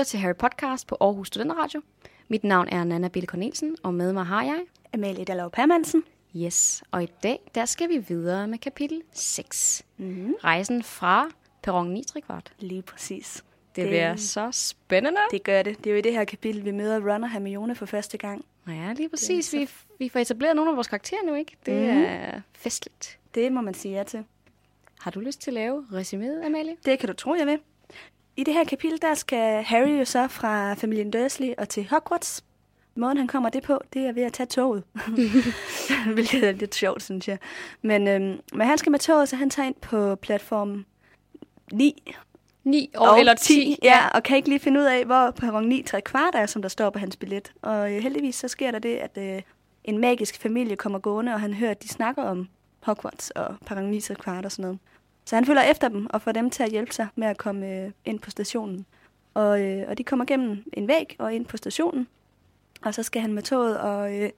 lytter til Harry Podcast på Aarhus Studenterradio. Mit navn er Nana Bille Cornelsen, og med mig har jeg... Amalie Dallov Permansen. Yes, og i dag, der skal vi videre med kapitel 6. Mm-hmm. Rejsen fra perron 9 kvart. Lige præcis. Det, det bliver så spændende. Det gør det. Det er jo i det her kapitel, vi møder Ron og Hermione for første gang. Ja, lige præcis. Så... Vi, vi får etableret nogle af vores karakterer nu, ikke? Det mm-hmm. er festligt. Det må man sige ja til. Har du lyst til at lave resuméet, Amalie? Det kan du tro, jeg vil. I det her kapitel, der skal Harry jo så fra familien Dursley og til Hogwarts. Måden, han kommer det på, det er ved at tage toget. Hvilket er lidt sjovt, synes jeg. Men, øhm, men han skal med toget, så han tager ind på platform 9. 9 og, og eller 10. 10. Ja, og kan ikke lige finde ud af, hvor perron 9 3 kvart er, som der står på hans billet. Og øh, heldigvis så sker der det, at øh, en magisk familie kommer gående, og han hører, at de snakker om Hogwarts og perron 9 3 kvart og sådan noget. Så han følger efter dem og får dem til at hjælpe sig med at komme øh, ind på stationen. Og, øh, og de kommer gennem en væg og ind på stationen. Og så skal han med toget, og øh,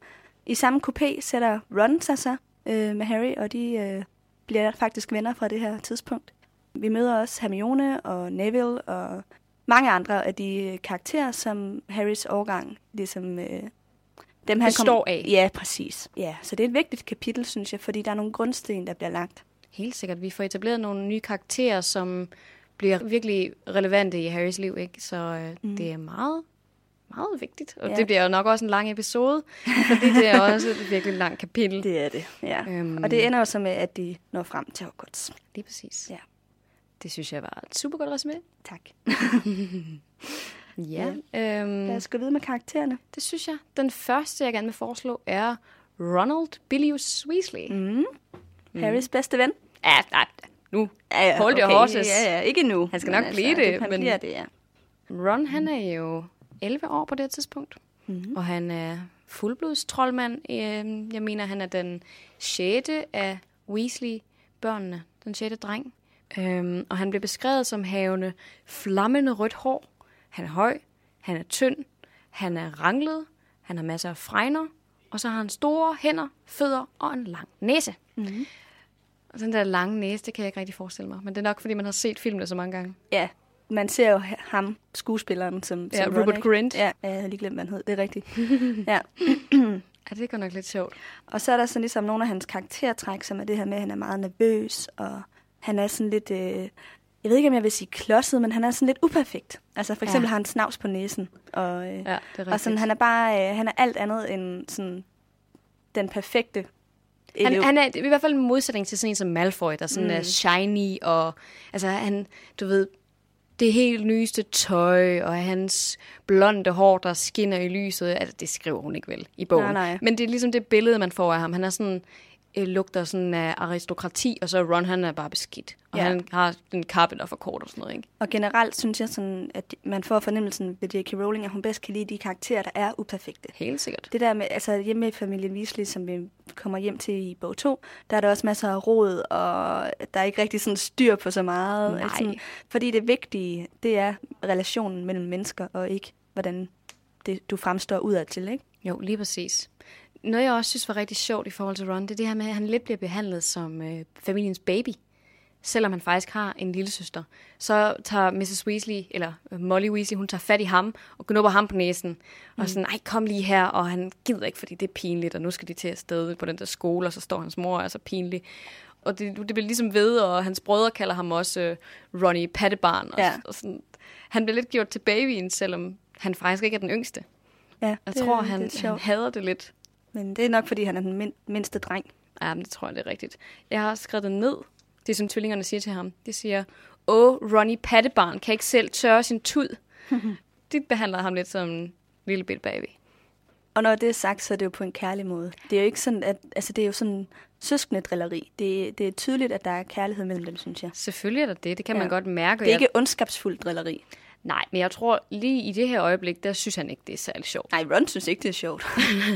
i samme coupé sætter Ron sig så øh, med Harry, og de øh, bliver faktisk venner fra det her tidspunkt. Vi møder også Hermione og Neville og mange andre af de karakterer, som Harrys årgang ligesom... Øh, dem han består kom... af. Ja, præcis. Ja, så det er et vigtigt kapitel, synes jeg, fordi der er nogle grundsten, der bliver lagt. Helt sikkert. Vi får etableret nogle nye karakterer, som bliver virkelig relevante i Harrys liv, ikke? Så øh, mm. det er meget, meget vigtigt. Og ja. det bliver jo nok også en lang episode, fordi det er også et virkelig langt kapitel. Det er det, ja. Øhm, og det ender jo så med, at de når frem til Hogwarts. Lige præcis. Ja. Det synes jeg var et super godt resume. Tak. ja. ja. Øhm, Lad os gå videre med karaktererne. Det synes jeg. Den første, jeg gerne vil foreslå, er Ronald Bilius Weasley. Mm. Mm. Harrys bedste ven. Ja, nej, nu. Ja, ja, Hold okay. your horses. Ja, ja, ikke nu. Han skal nok altså, blive det. Han men bliver det, ja. Ron, han er jo 11 år på det tidspunkt. Mm-hmm. Og han er fuldblodstrollmand. Øhm, jeg mener, han er den 6. af Weasley-børnene. Den 6. dreng. Øhm, og han bliver beskrevet som havende flammende rødt hår. Han er høj, han er tynd, han er ranglet, han har masser af fregner, og så har han store hænder, fødder og en lang næse. Mm-hmm. Og den der lange næse, det kan jeg ikke rigtig forestille mig. Men det er nok, fordi man har set filmene så mange gange. Ja, man ser jo ham, skuespilleren, som, ja, som Robert Grint. Ja, jeg havde lige glemt, hvad han hed. Det er rigtigt. ja. ja, det går nok lidt sjovt. Og så er der sådan ligesom nogle af hans karaktertræk, som er det her med, at han er meget nervøs, og han er sådan lidt... Øh, jeg ved ikke, om jeg vil sige klodset, men han er sådan lidt uperfekt. Altså for eksempel ja. har han snavs på næsen. Og, øh, ja, det er og sådan, han er bare øh, han er alt andet end sådan, den perfekte han, han er i hvert fald en modsætning til sådan en som Malfoy, der sådan mm. er shiny, og altså han, du ved, det helt nyeste tøj, og hans blonde hår, der skinner i lyset. Altså, det skriver hun ikke vel i bogen. Nej, nej. Men det er ligesom det billede, man får af ham. Han er sådan øh, lugter sådan af aristokrati, og så Ron, han er bare beskidt. Og ja. han har en kappe, der er for kort og sådan noget, ikke? Og generelt synes jeg sådan, at man får fornemmelsen ved J.K. Rowling, at hun bedst kan lide de karakterer, der er uperfekte. Helt sikkert. Det der med, altså hjemme i familien Weasley, som vi kommer hjem til i bog 2, der er der også masser af råd, og der er ikke rigtig sådan styr på så meget. Nej. Altså, fordi det vigtige, det er relationen mellem mennesker, og ikke hvordan det, du fremstår udad til, ikke? Jo, lige præcis. Noget, jeg også synes var rigtig sjovt i forhold til Ron, det er det her med, at han lidt bliver behandlet som øh, familiens baby. Selvom han faktisk har en lille søster. Så tager Mrs. Weasley, eller øh, Molly Weasley, hun tager fat i ham og knupper ham på næsen. Mm. Og sådan, ej, kom lige her. Og han gider ikke, fordi det er pinligt, og nu skal de til at sted på den der skole, og så står hans mor og er så pinlig. Og det, det bliver ligesom ved, og hans brødre kalder ham også øh, Ronnie Pattebarn. Og, ja. og sådan, han bliver lidt gjort til babyen, selvom han faktisk ikke er den yngste. Ja, jeg det, tror, han, han hader det lidt. Men det er nok, fordi han er den min- mindste dreng. Ja, men det tror jeg, det er rigtigt. Jeg har skrevet det ned. Det, som tvillingerne siger til ham. De siger, åh, Ronnie Pattebarn kan ikke selv tørre sin tud. de behandler ham lidt som en lille bit baby. Og når det er sagt, så er det jo på en kærlig måde. Det er jo ikke sådan, at, altså det er jo sådan søskende drilleri. Det, det er tydeligt, at der er kærlighed mellem dem, synes jeg. Selvfølgelig er der det. Det kan ja. man godt mærke. Det er ikke ondskabsfuldt drilleri. Nej, men jeg tror lige i det her øjeblik, der synes han ikke, det er særlig sjovt. Nej, Ron synes ikke, det er sjovt.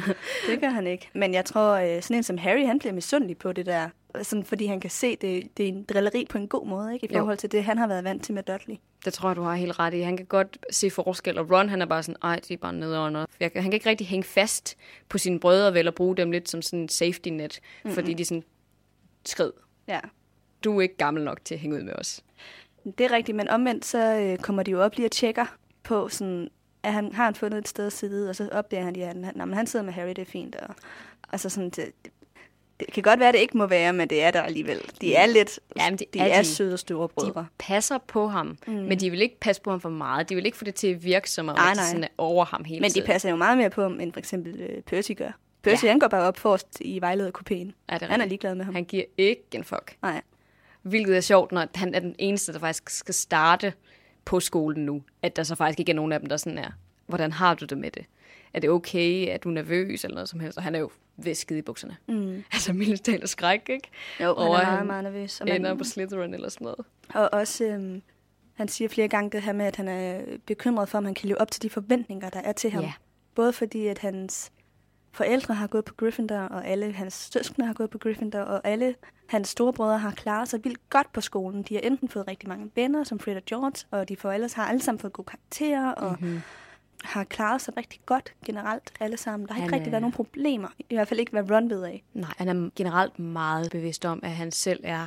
det gør han ikke. Men jeg tror, øh, sådan en som Harry, han bliver misundelig på det der. Sådan, fordi han kan se, det, det er en drilleri på en god måde, ikke? I forhold jo. til det, han har været vant til med Dudley. Det tror jeg, du har helt ret i. Han kan godt se forskel, og Ron, han er bare sådan, ej, de er bare nederen. Han kan ikke rigtig hænge fast på sine brødre, vel, og bruge dem lidt som sådan en safety net, mm-hmm. fordi de sådan skrid. Ja. Du er ikke gammel nok til at hænge ud med os. Det er rigtigt, men omvendt så øh, kommer de jo op lige og tjekker på, sådan, at han har han fundet et sted at sidde, og så opdager han, at han, han, han sidder med Harry, det er fint. Og, altså sådan, det, det kan godt være, at det ikke må være, men det er der alligevel. De er lidt, Jamen, det de er er, de. søde store brødre. De passer på ham, mm. men de vil ikke passe på ham for meget. De vil ikke få det til at virke som om, at de sådan er over ham hele Men de tiden. passer jo meget mere på ham, end for eksempel øh, Percy gør. Percy, Ja. han går bare op forrest i. Ja, er Han er ligeglad med ham. Han giver ikke en fuck. Nej. Hvilket er sjovt, når han er den eneste, der faktisk skal starte på skolen nu. At der så faktisk ikke er nogen af dem, der sådan er, hvordan har du det med det? Er det okay? Er du nervøs eller noget som helst? Og han er jo væsket i bukserne. Mm. Altså mildest talt skræk, ikke? Jo, han Og er han meget, meget nervøs. Og, Ender man, på Slytherin eller sådan noget. og også, øhm, han siger flere gange det her med, at han er bekymret for, om han kan leve op til de forventninger, der er til ham. Ja. Både fordi, at hans forældre har gået på Gryffindor, og alle hans søskende har gået på Gryffindor, og alle hans storebrødre har klaret sig vildt godt på skolen. De har enten fået rigtig mange venner, som Fred og George, og de ellers har alle sammen fået gode karakterer, og Mhm. mm-hmm. har klaret sig rigtig godt generelt alle sammen. Der har Han ikke rigtig er- været nogen problemer. I hvert fald ikke, hvad Ron ved af. Nej, han er generelt meget bevidst om, at han selv er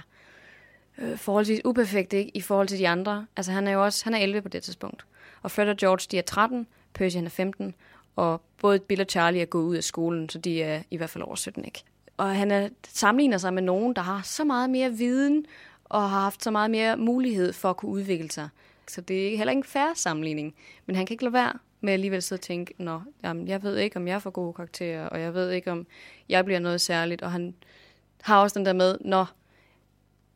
øh, forholdsvis uperfekt ikke? i forhold til de andre. Altså han er jo også, han er 11 på det tidspunkt. Og Fred og George, de er 13, Percy han er 15, og både Bill og Charlie er gået ud af skolen, så de er i hvert fald over 17, ikke? Og han er, sammenligner sig med nogen, der har så meget mere viden, og har haft så meget mere mulighed for at kunne udvikle sig. Så det er heller ikke en færre sammenligning. Men han kan ikke lade være med alligevel sidde og tænke, Nå, jamen, jeg ved ikke, om jeg får gode karakterer, og jeg ved ikke, om jeg bliver noget særligt. Og han har også den der med, Nå,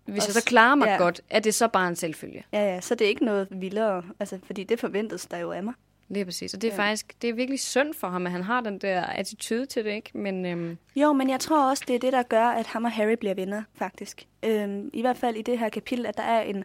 hvis Og jeg så klarer mig ja. godt, er det så bare en selvfølge. Ja, ja, så det er ikke noget vildere, altså, fordi det forventes der jo af mig. Er præcis. Og det er Ja. faktisk, det er virkelig synd for ham, at han har den der attitude til det, ikke? Men øhm, Jo, men jeg tror også, det er det, der gør, at ham og Harry bliver venner, faktisk. Øhm, I hvert fald i det her kapitel, at der er en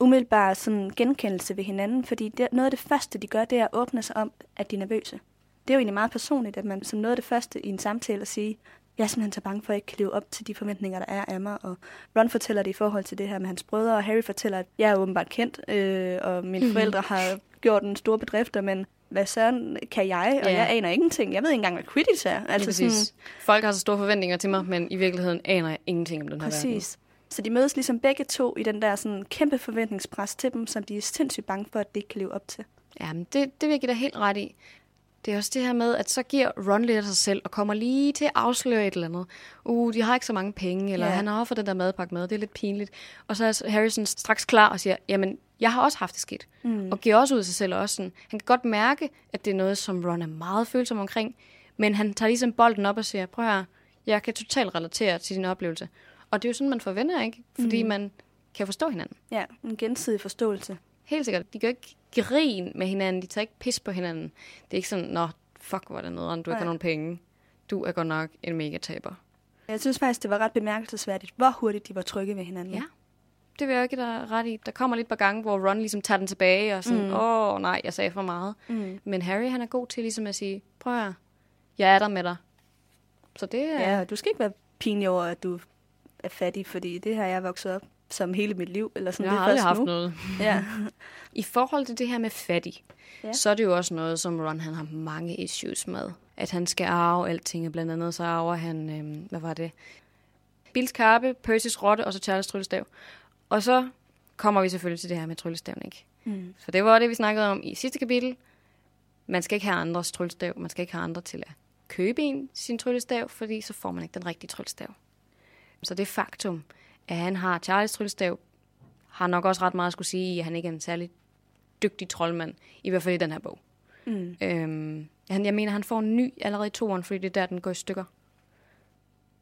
umiddelbar sådan, genkendelse ved hinanden, fordi det, noget af det første, de gør, det er at åbne sig om, at de er nervøse. Det er jo egentlig meget personligt, at man som noget af det første i en samtale at sige, jeg er simpelthen så bange for, at jeg ikke kan leve op til de forventninger, der er af mig. Og Ron fortæller det i forhold til det her med hans brødre, og Harry fortæller, at jeg er åbenbart kendt, øh, og mine forældre har gjort en stor bedrifter, men hvad søren kan jeg? Og Ja. jeg aner ingenting. Jeg ved ikke engang, hvad Quidditch er. altså præcis. Folk har så store forventninger til mig, men i virkeligheden aner jeg ingenting om den her verden. Præcis. Så de mødes ligesom begge to i den der sådan kæmpe forventningspres til dem, som de er sindssygt bange for, at de ikke kan leve op til. Ja, men det, det vil jeg give dig helt ret i. Det er også det her med, at så giver Ron lidt af sig selv, og kommer lige til at afsløre et eller andet. Uh, de har ikke så mange penge, eller yeah. han har fået den der madpakke med, det er lidt pinligt. Og så er Harrison straks klar og siger, jamen, jeg har også haft det skidt. Mm. Og giver også ud af sig selv, og også sådan, han kan godt mærke, at det er noget, som Ron er meget følsom omkring, men han tager ligesom bolden op og siger, prøv her, jeg kan totalt relatere til din oplevelse. Og det er jo sådan, man får venner, ikke? Fordi mm. man kan forstå hinanden. Ja, en gensidig forståelse. Helt sikkert. De jo ikke grin med hinanden. De tager ikke pis på hinanden. Det er ikke sådan, nå, fuck, hvor er det nederen. Du har ikke Nej. nogen penge. Du er godt nok en mega taber. Jeg synes faktisk, det var ret bemærkelsesværdigt, hvor hurtigt de var trygge ved hinanden. Ja. Det vil jeg ikke der ret i. Der kommer lidt par gange, hvor Ron ligesom tager den tilbage og sådan, åh mm. oh, nej, jeg sagde for meget. Mm. Men Harry, han er god til ligesom at sige, prøv her, jeg er der med dig. Så det er... ja, du skal ikke være pinlig over, at du er fattig, fordi det har jeg vokset op som hele mit liv. Eller sådan jeg det har er aldrig haft nu. noget. Ja. I forhold til det her med fattig, Ja. så er det jo også noget, som Ron han har mange issues med. At han skal arve alting, og blandt andet så arver han, øhm, hvad var det? Bills karpe, Percy's rotte, og så Charles tryllestav. Og så kommer vi selvfølgelig til det her med tryllestaven, ikke? Mm. For det var det, vi snakkede om i sidste kapitel. Man skal ikke have andres tryllestav. Man skal ikke have andre til at købe en sin tryllestav, fordi så får man ikke den rigtige tryllestav. Så det faktum, at han har Charles tryllestav, har nok også ret meget at skulle sige, at han ikke er en særlig dygtig troldmand. I hvert fald i den her bog. Mm. Øhm, han, jeg mener, han får en ny allerede i toeren, fordi det er der, den går i stykker.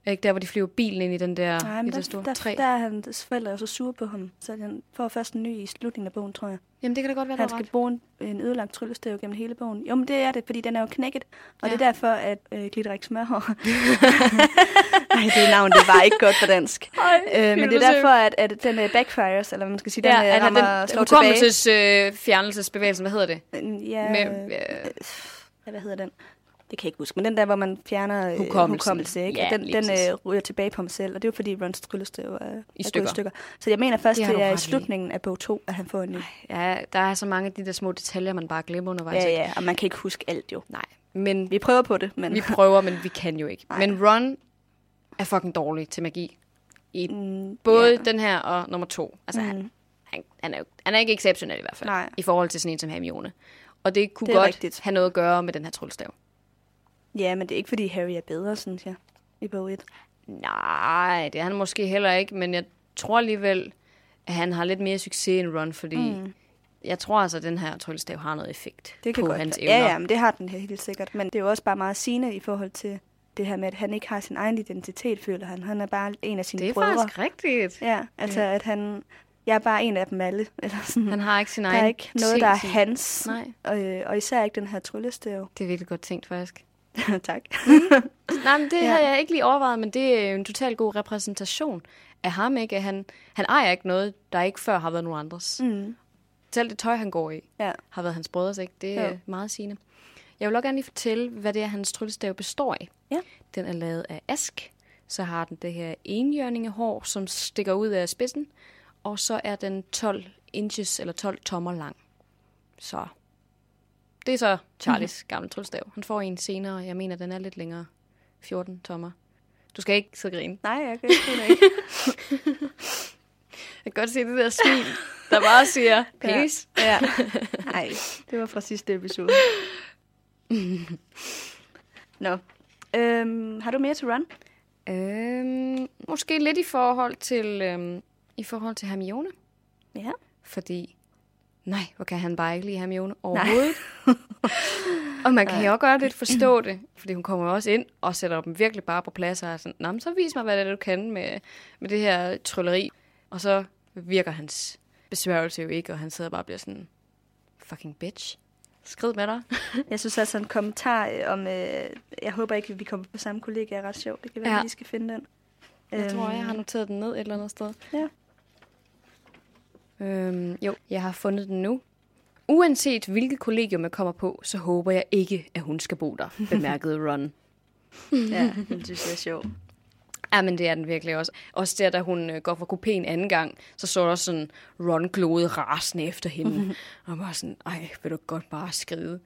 Ikke der, hvor de flyver bilen ind i den der, Nej, i men det der, store der, træ? der er hans forældre jo så sure på ham, så han får først en ny i slutningen af bogen, tror jeg. Jamen, det kan da godt være, Han skal ret. bruge en, en ødelagt tryllestav gennem hele bogen. Jo, men det er det, fordi den er jo knækket. Og Ja. det er derfor, at øh, Glitterik Smørhår... Nej, det navn, det var ikke godt på dansk. Ej, Øh, men det er derfor, at, at den øh, backfires, eller man skal sige, den Ja, ja, altså rammer, den slår tilbage. hukommelses øh, fjernelsesbevægelsen, hvad hedder det? Øh, Ja, Med, øh, øh, hvad hedder den? Det kan jeg ikke huske, men den der, hvor man fjerner øh, Hukommelsen. hukommelse, ikke? Ja, og den, den øh, ryger tilbage på mig selv, og det er jo fordi Rons tryllestav er, er gået stykker. i stykker. Så jeg mener først, Det er i i. slutningen af bog 2, at han får en ny. ja, der er så mange af de der små detaljer, man bare glemmer undervejs. Ja, ja, og man kan ikke huske alt jo. Nej, men Vi prøver på det, men... vi prøver, men vi kan jo ikke. Nej. Men Ron er fucking dårlig til magi. I Mm, både ja. den her og nummer to. Altså, mm. han, han, han, er jo, han er ikke exceptionel i hvert fald. Nej. I forhold til sådan en som Hermione. Og det kunne Det er godt rigtigt. have noget at gøre med den her tryllestav. Ja, men det er ikke, fordi Harry er bedre, synes jeg, i bog 1. Nej, det er han måske heller ikke, men jeg tror alligevel, at han har lidt mere succes end Ron, fordi mm. jeg tror altså, at den her tryllestav har noget effekt Det kan på godt hans evner. Ja, ja, men det har den helt sikkert. Men det er jo også bare meget sigende i forhold til det her med, at han ikke har sin egen identitet, føler han. Han er bare en af sine det er brødre. faktisk rigtigt. Ja, altså at han... Jeg er bare en af dem alle. Eller sådan. Han har ikke sin der egen er ikke noget, der er hans. Nej, Og, øh, og især ikke den her tryllestav. det er virkelig godt tænkt, faktisk. tak. Nej, men det Ja. havde jeg ikke lige overvejet, men det er en total god repræsentation af ham, ikke? Han, han ejer ikke noget, der ikke før har været nogen andres. Mm. Mm. Selv det tøj, han går i, Ja. har været hans brødres, ikke? Det er Jo. meget sigende. Jeg vil også gerne lige fortælle, hvad det er, hans tryllestav består af. Ja. Den er lavet af ask. Så har den det her enhjørningehår, som stikker ud af spidsen. Og så er den 12 inches, eller 12 tommer lang. Så det er så Charlies gamle tryllestav. Han får en senere, og jeg mener, den er lidt længere. 14 tommer. Du skal ikke sidde og grine. Nej, jeg kan ikke. Jeg kan godt se det der smil, der bare siger, penis. Ja. Nej, det var fra sidste episode. Nå. Øhm, har du mere til Run? Øhm, måske lidt i forhold til, øhm, i forhold til Hermione. Ja. Fordi, nej, hvor kan han bare ikke lide Hermione overhovedet. og man kan jo også godt lidt forstå det, fordi hun kommer også ind og sætter dem virkelig bare på plads og er sådan, Nå, så vis mig, hvad det er, du kan med, med det her trylleri. Og så virker hans besværgelse jo ikke, og han sidder bare og bliver sådan, fucking bitch. Skrid med dig. Jeg synes altså en kommentar øh, om, øh, jeg håber ikke, vi kommer på samme kollega, er ret sjovt. Det kan være, Ja. ja. vi skal finde den. Jeg tror, jeg Øhm, har noteret den ned et eller andet sted. Ja. Øhm, jo, jeg har fundet den nu. Uanset hvilket kollegium jeg kommer på, så håber jeg ikke, at hun skal bo der, bemærkede Ron. Ja, den synes jeg er sjov. Ja, men det er den virkelig også. Også der, da hun øh, går fra kopien anden gang, så så der også sådan Ron glode rasende efter hende. og bare sådan, ej, vil du godt bare skride.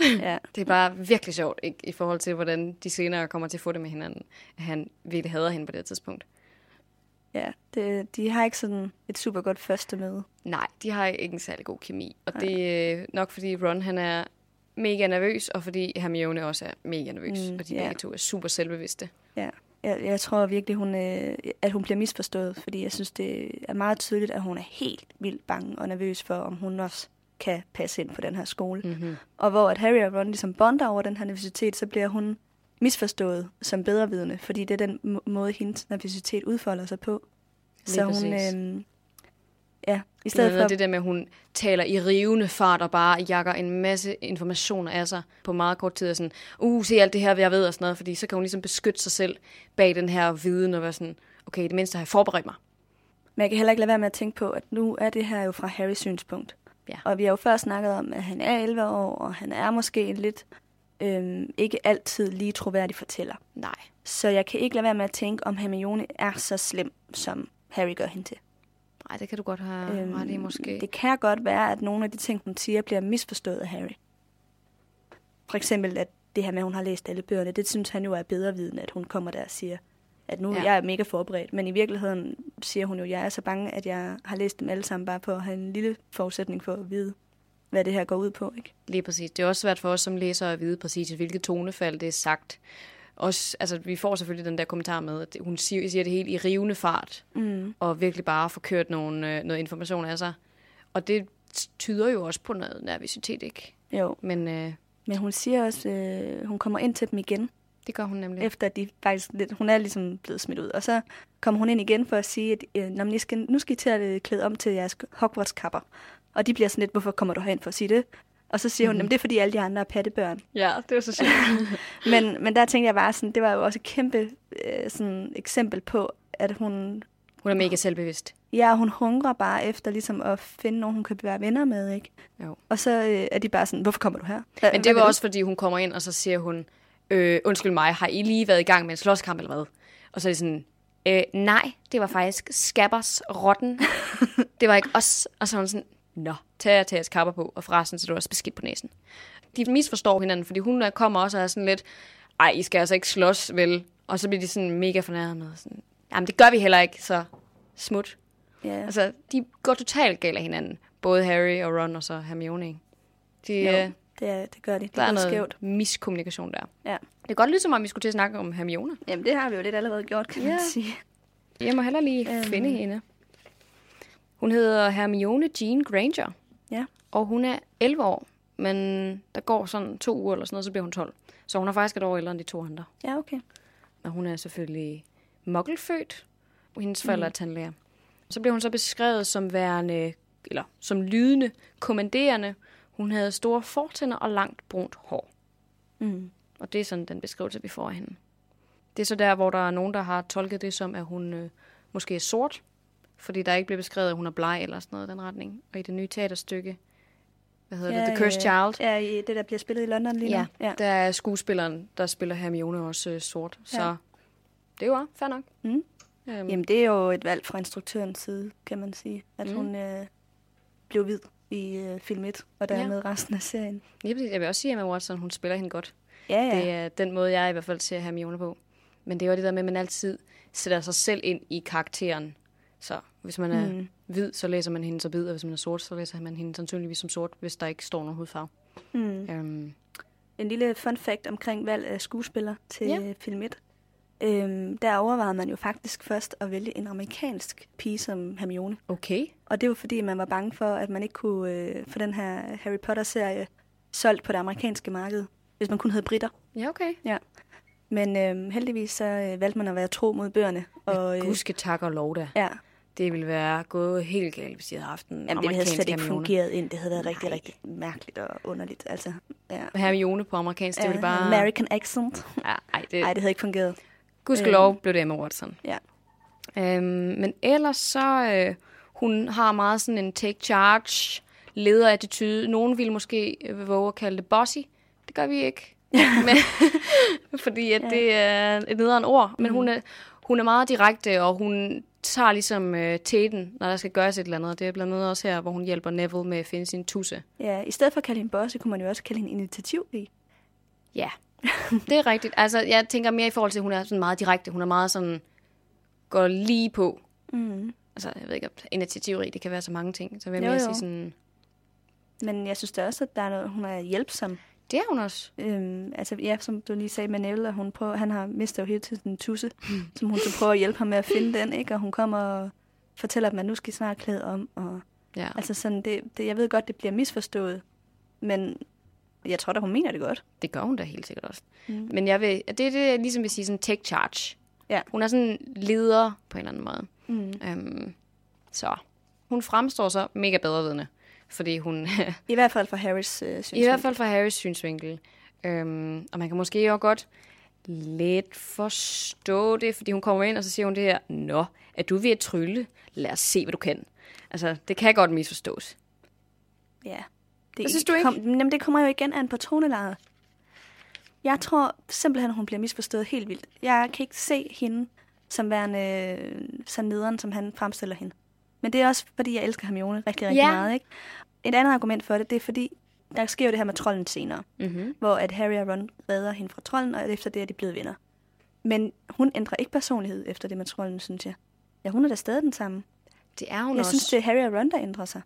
Ja. Det er bare virkelig sjovt, ikke? i forhold til, hvordan de senere kommer til at få det med hinanden. At han virkelig hader hende på det tidspunkt. Ja, det, de har ikke sådan et super godt første møde. Nej, de har ikke en særlig god kemi. Og det er nok fordi Ron han er mega nervøs, og fordi Hermione også er mega nervøs. Mm, og de ja. begge to er super selvbevidste. Ja. Jeg, jeg tror virkelig, hun, øh, at hun bliver misforstået, fordi jeg synes, det er meget tydeligt, at hun er helt vildt bange og nervøs for, om hun også kan passe ind på den her skole. Mm-hmm. Og hvor at Harry og Ron ligesom bonder over den her nervøsitet, så bliver hun misforstået som bedrevidende, fordi det er den må- måde, hendes nervøsitet udfolder sig på. Lige så hun, øhm, ja, i stedet for... det der med, at hun taler i rivende fart og bare jakker en masse informationer af sig på meget kort tid. Og sådan, uh, se alt det her, jeg ved og sådan noget. Fordi så kan hun ligesom beskytte sig selv bag den her viden og være sådan, okay, det mindste har jeg forberedt mig. Men jeg kan heller ikke lade være med at tænke på, at nu er det her jo fra Harrys synspunkt. Ja. Og vi har jo før snakket om, at han er 11 år, og han er måske en lidt øhm, ikke altid lige troværdig fortæller. Nej. Så jeg kan ikke lade være med at tænke, om Hermione er så slem, som Harry gør hende til. Nej, det kan du godt have øhm, ret i måske. Det kan godt være, at nogle af de ting, hun siger, bliver misforstået af Harry. For eksempel, at det her med, at hun har læst alle bøgerne, det synes han jo er bedre viden, at hun kommer der og siger, at nu ja. jeg er mega forberedt. Men i virkeligheden siger hun jo, at jeg er så bange, at jeg har læst dem alle sammen bare på at have en lille forudsætning for at vide, hvad det her går ud på. Ikke? Lige præcis. Det er også svært for os som læsere at vide præcis, hvilket tonefald det er sagt. Også, altså, vi får selvfølgelig den der kommentar med, at hun siger, siger det helt i rivende fart, Mm. og virkelig bare får kørt nogle, øh, noget information af sig. Og det tyder jo også på noget nervøsitet, ikke? Jo, Men øh, men hun siger også, øh, hun kommer ind til dem igen, det gør hun nemlig. efter de faktisk lidt, hun er ligesom blevet smidt ud. Og så kommer hun ind igen for at sige, at øh, "Nå, men I skal, nu skal I til at øh, klæde om til jeres Hogwarts-kapper. Og de bliver sådan lidt, hvorfor kommer du herind for at sige det? Og så siger hun, mm. det er fordi alle de andre er pattebørn. Ja, det var så sjovt. Men, men der tænkte jeg bare sådan, det var jo også et kæmpe øh, sådan eksempel på, at hun, hun er mega selvbevidst. ja, hun hungrer bare efter ligesom at finde nogen, hun kan være venner med, ikke? Jo. Og så øh, er de bare sådan, hvorfor kommer du her? Hva, Men det var også, fordi hun kommer ind, og så siger hun, øh, undskyld mig, har I lige været i gang med en slåskamp eller hvad? Og så er det sådan, øh, nej, det var faktisk Skabbers rotten. det var ikke os. Og så er hun sådan, nå, tag jer til jeres kapper på, og forresten, så du også beskidt på næsen. De misforstår hinanden, fordi hun er- kommer også og er sådan lidt, ej, I skal altså ikke slås, vel? Og så bliver de sådan mega fornærmet og sådan, jamen det gør vi heller ikke, så smut. Ja, Altså, de går totalt galt af hinanden. Både Harry og Ron og så Hermione. ikke? De, Jo, øh, Det, er, det gør de. Det der er noget skævt. miskommunikation der. Ja. Det kan godt som om, vi skulle til at snakke om Hermione. Jamen, det har vi jo lidt allerede gjort, kan Ja. man sige. Jeg må heller lige Øhm. finde hende. Hun hedder Hermione Jean Granger. Ja. Og hun er 11 år, men der går sådan to uger eller sådan noget, så bliver hun 12. Så hun er faktisk et år ældre end de to andre. Ja, okay. Og hun er selvfølgelig muggelfødt, og hendes forældre er tandlæger. Så blev hun så beskrevet som værende, eller som lydende, kommanderende. Hun havde store fortænder og langt brunt hår. Mm. Og det er sådan den beskrivelse, vi får af hende. Det er så der, hvor der er nogen, der har tolket det som, at hun øh, måske er sort, fordi der ikke blev beskrevet, at hun er bleg eller sådan noget i den retning. Og i det nye teaterstykke, hvad hedder det, The Cursed Child, Ja, i det, der bliver spillet i London lige nu. ja, ja. der er skuespilleren, der spiller Hermione også øh, sort. Så Ja. det er jo også fair nok. Mm. Øhm, Jamen, det er jo et valg fra instruktørens side, kan man sige. At mm. hun øh, blev hvid i øh, film 1, og dermed Ja. resten af serien. Ja. Jeg vil også sige, at Emma Watson, hun spiller hende godt. Ja, ja. Det er den måde, jeg i hvert fald ser Hermione på. Men det er jo det der med, at man altid sætter sig selv ind i karakteren. Så hvis man er Mm. hvid, så læser man hende som hvid, og hvis man er sort, så læser man hende sandsynligvis som sort, hvis der ikke står nogen hudfarve. Mm. Øhm, En lille fun fact omkring valg af skuespiller til Ja. ja. film 1. Øhm, der overvejede man jo faktisk først at vælge en amerikansk pige som Hermione. okay. Og det var fordi, man var bange for, at man ikke kunne øh, få den her Harry Potter-serie solgt på det amerikanske marked, hvis man kun hed britter. Ja, okay. Men øh, heldigvis så øh, valgte man at være tro mod bøgerne. Og, øh, Gudske tak og lov da. ja, Det ville være gået helt galt, hvis de havde haft en Jamen, det havde slet ikke Hermione. fungeret ind. Det havde været rigtig, Nej. rigtig mærkeligt og underligt. Altså, ja. Hermione på amerikansk, det ville bare... American accent. Ja, ej, det... Nej, det havde ikke fungeret. Gudskelov Øhm. blev det Emma Watson. Ja. Øhm, men ellers så, øh, hun har meget sådan en take charge, lederattitude. Nogen ville måske øh, våge at kalde det bossy. Det gør vi ikke. men, fordi at Ja. det er et nederen ord. Men hun, er, hun er meget direkte, og hun tager ligesom øh, tæten, når der skal gøres et eller andet. Det er blandt andet også her, hvor hun hjælper Neville med at finde sin tusse. Ja, i stedet for at kalde hende bossy, kunne man jo også kalde hende initiativrig. Ja, det er rigtigt. Altså, jeg tænker mere i forhold til, at hun er sådan meget direkte. Hun er meget sådan, går lige på. Mm. Altså, jeg ved ikke, om initiativrig, det kan være så mange ting. Så vil jeg Jo, mere sige sådan, Men jeg synes da også, at der er noget, hun er hjælpsom. det er hun også. Øhm, altså, ja, som du lige sagde med Neville, hun prøver, han har mistet jo hele tiden en tusse, som hun så prøver at hjælpe ham med at finde den, ikke? Og hun kommer og fortæller dem, at nu skal I snart klæde om. Og, Ja. altså sådan, det, det, jeg ved godt, det bliver misforstået, men jeg tror da, hun mener det godt. Det gør hun da helt sikkert også. Mm. Men jeg vil, det er det, jeg ligesom vil sige, sådan take charge. Ja. Hun er sådan leder på en eller anden måde. Mm. Øhm, så hun fremstår så mega bedrevidende. Fordi hun, I hvert fald fra Harrys øh, synsvinkel. i hvert fald fra Harrys synsvinkel. Øhm, og man kan måske jo godt lidt forstå det, fordi hun kommer ind, og så siger hun det her, Nå, er du ved at trylle? Lad os se, hvad du kan. Altså, det kan godt misforstås. Ja. Det, Hvad synes du ikke? Kom, jamen, det kommer jo igen an på tonelejet. Jeg tror simpelthen, hun bliver misforstået helt vildt. Jeg kan ikke se hende som værende øh, så nederen, som han fremstiller hende. Men det er også, fordi jeg elsker Hermione rigtig, rigtig Ja. meget. Ikke? Et andet argument for det, det er fordi, der sker jo det her med trolden senere, Mm-hmm. hvor at Harry og Ron redder hende fra trolden, og efter det er de blevet venner. Men hun ændrer ikke personlighed efter det med trolden, synes jeg. Ja, hun er da stadig den samme. Det er hun Jeg også. synes, det er Harry og Ron, der ændrer sig.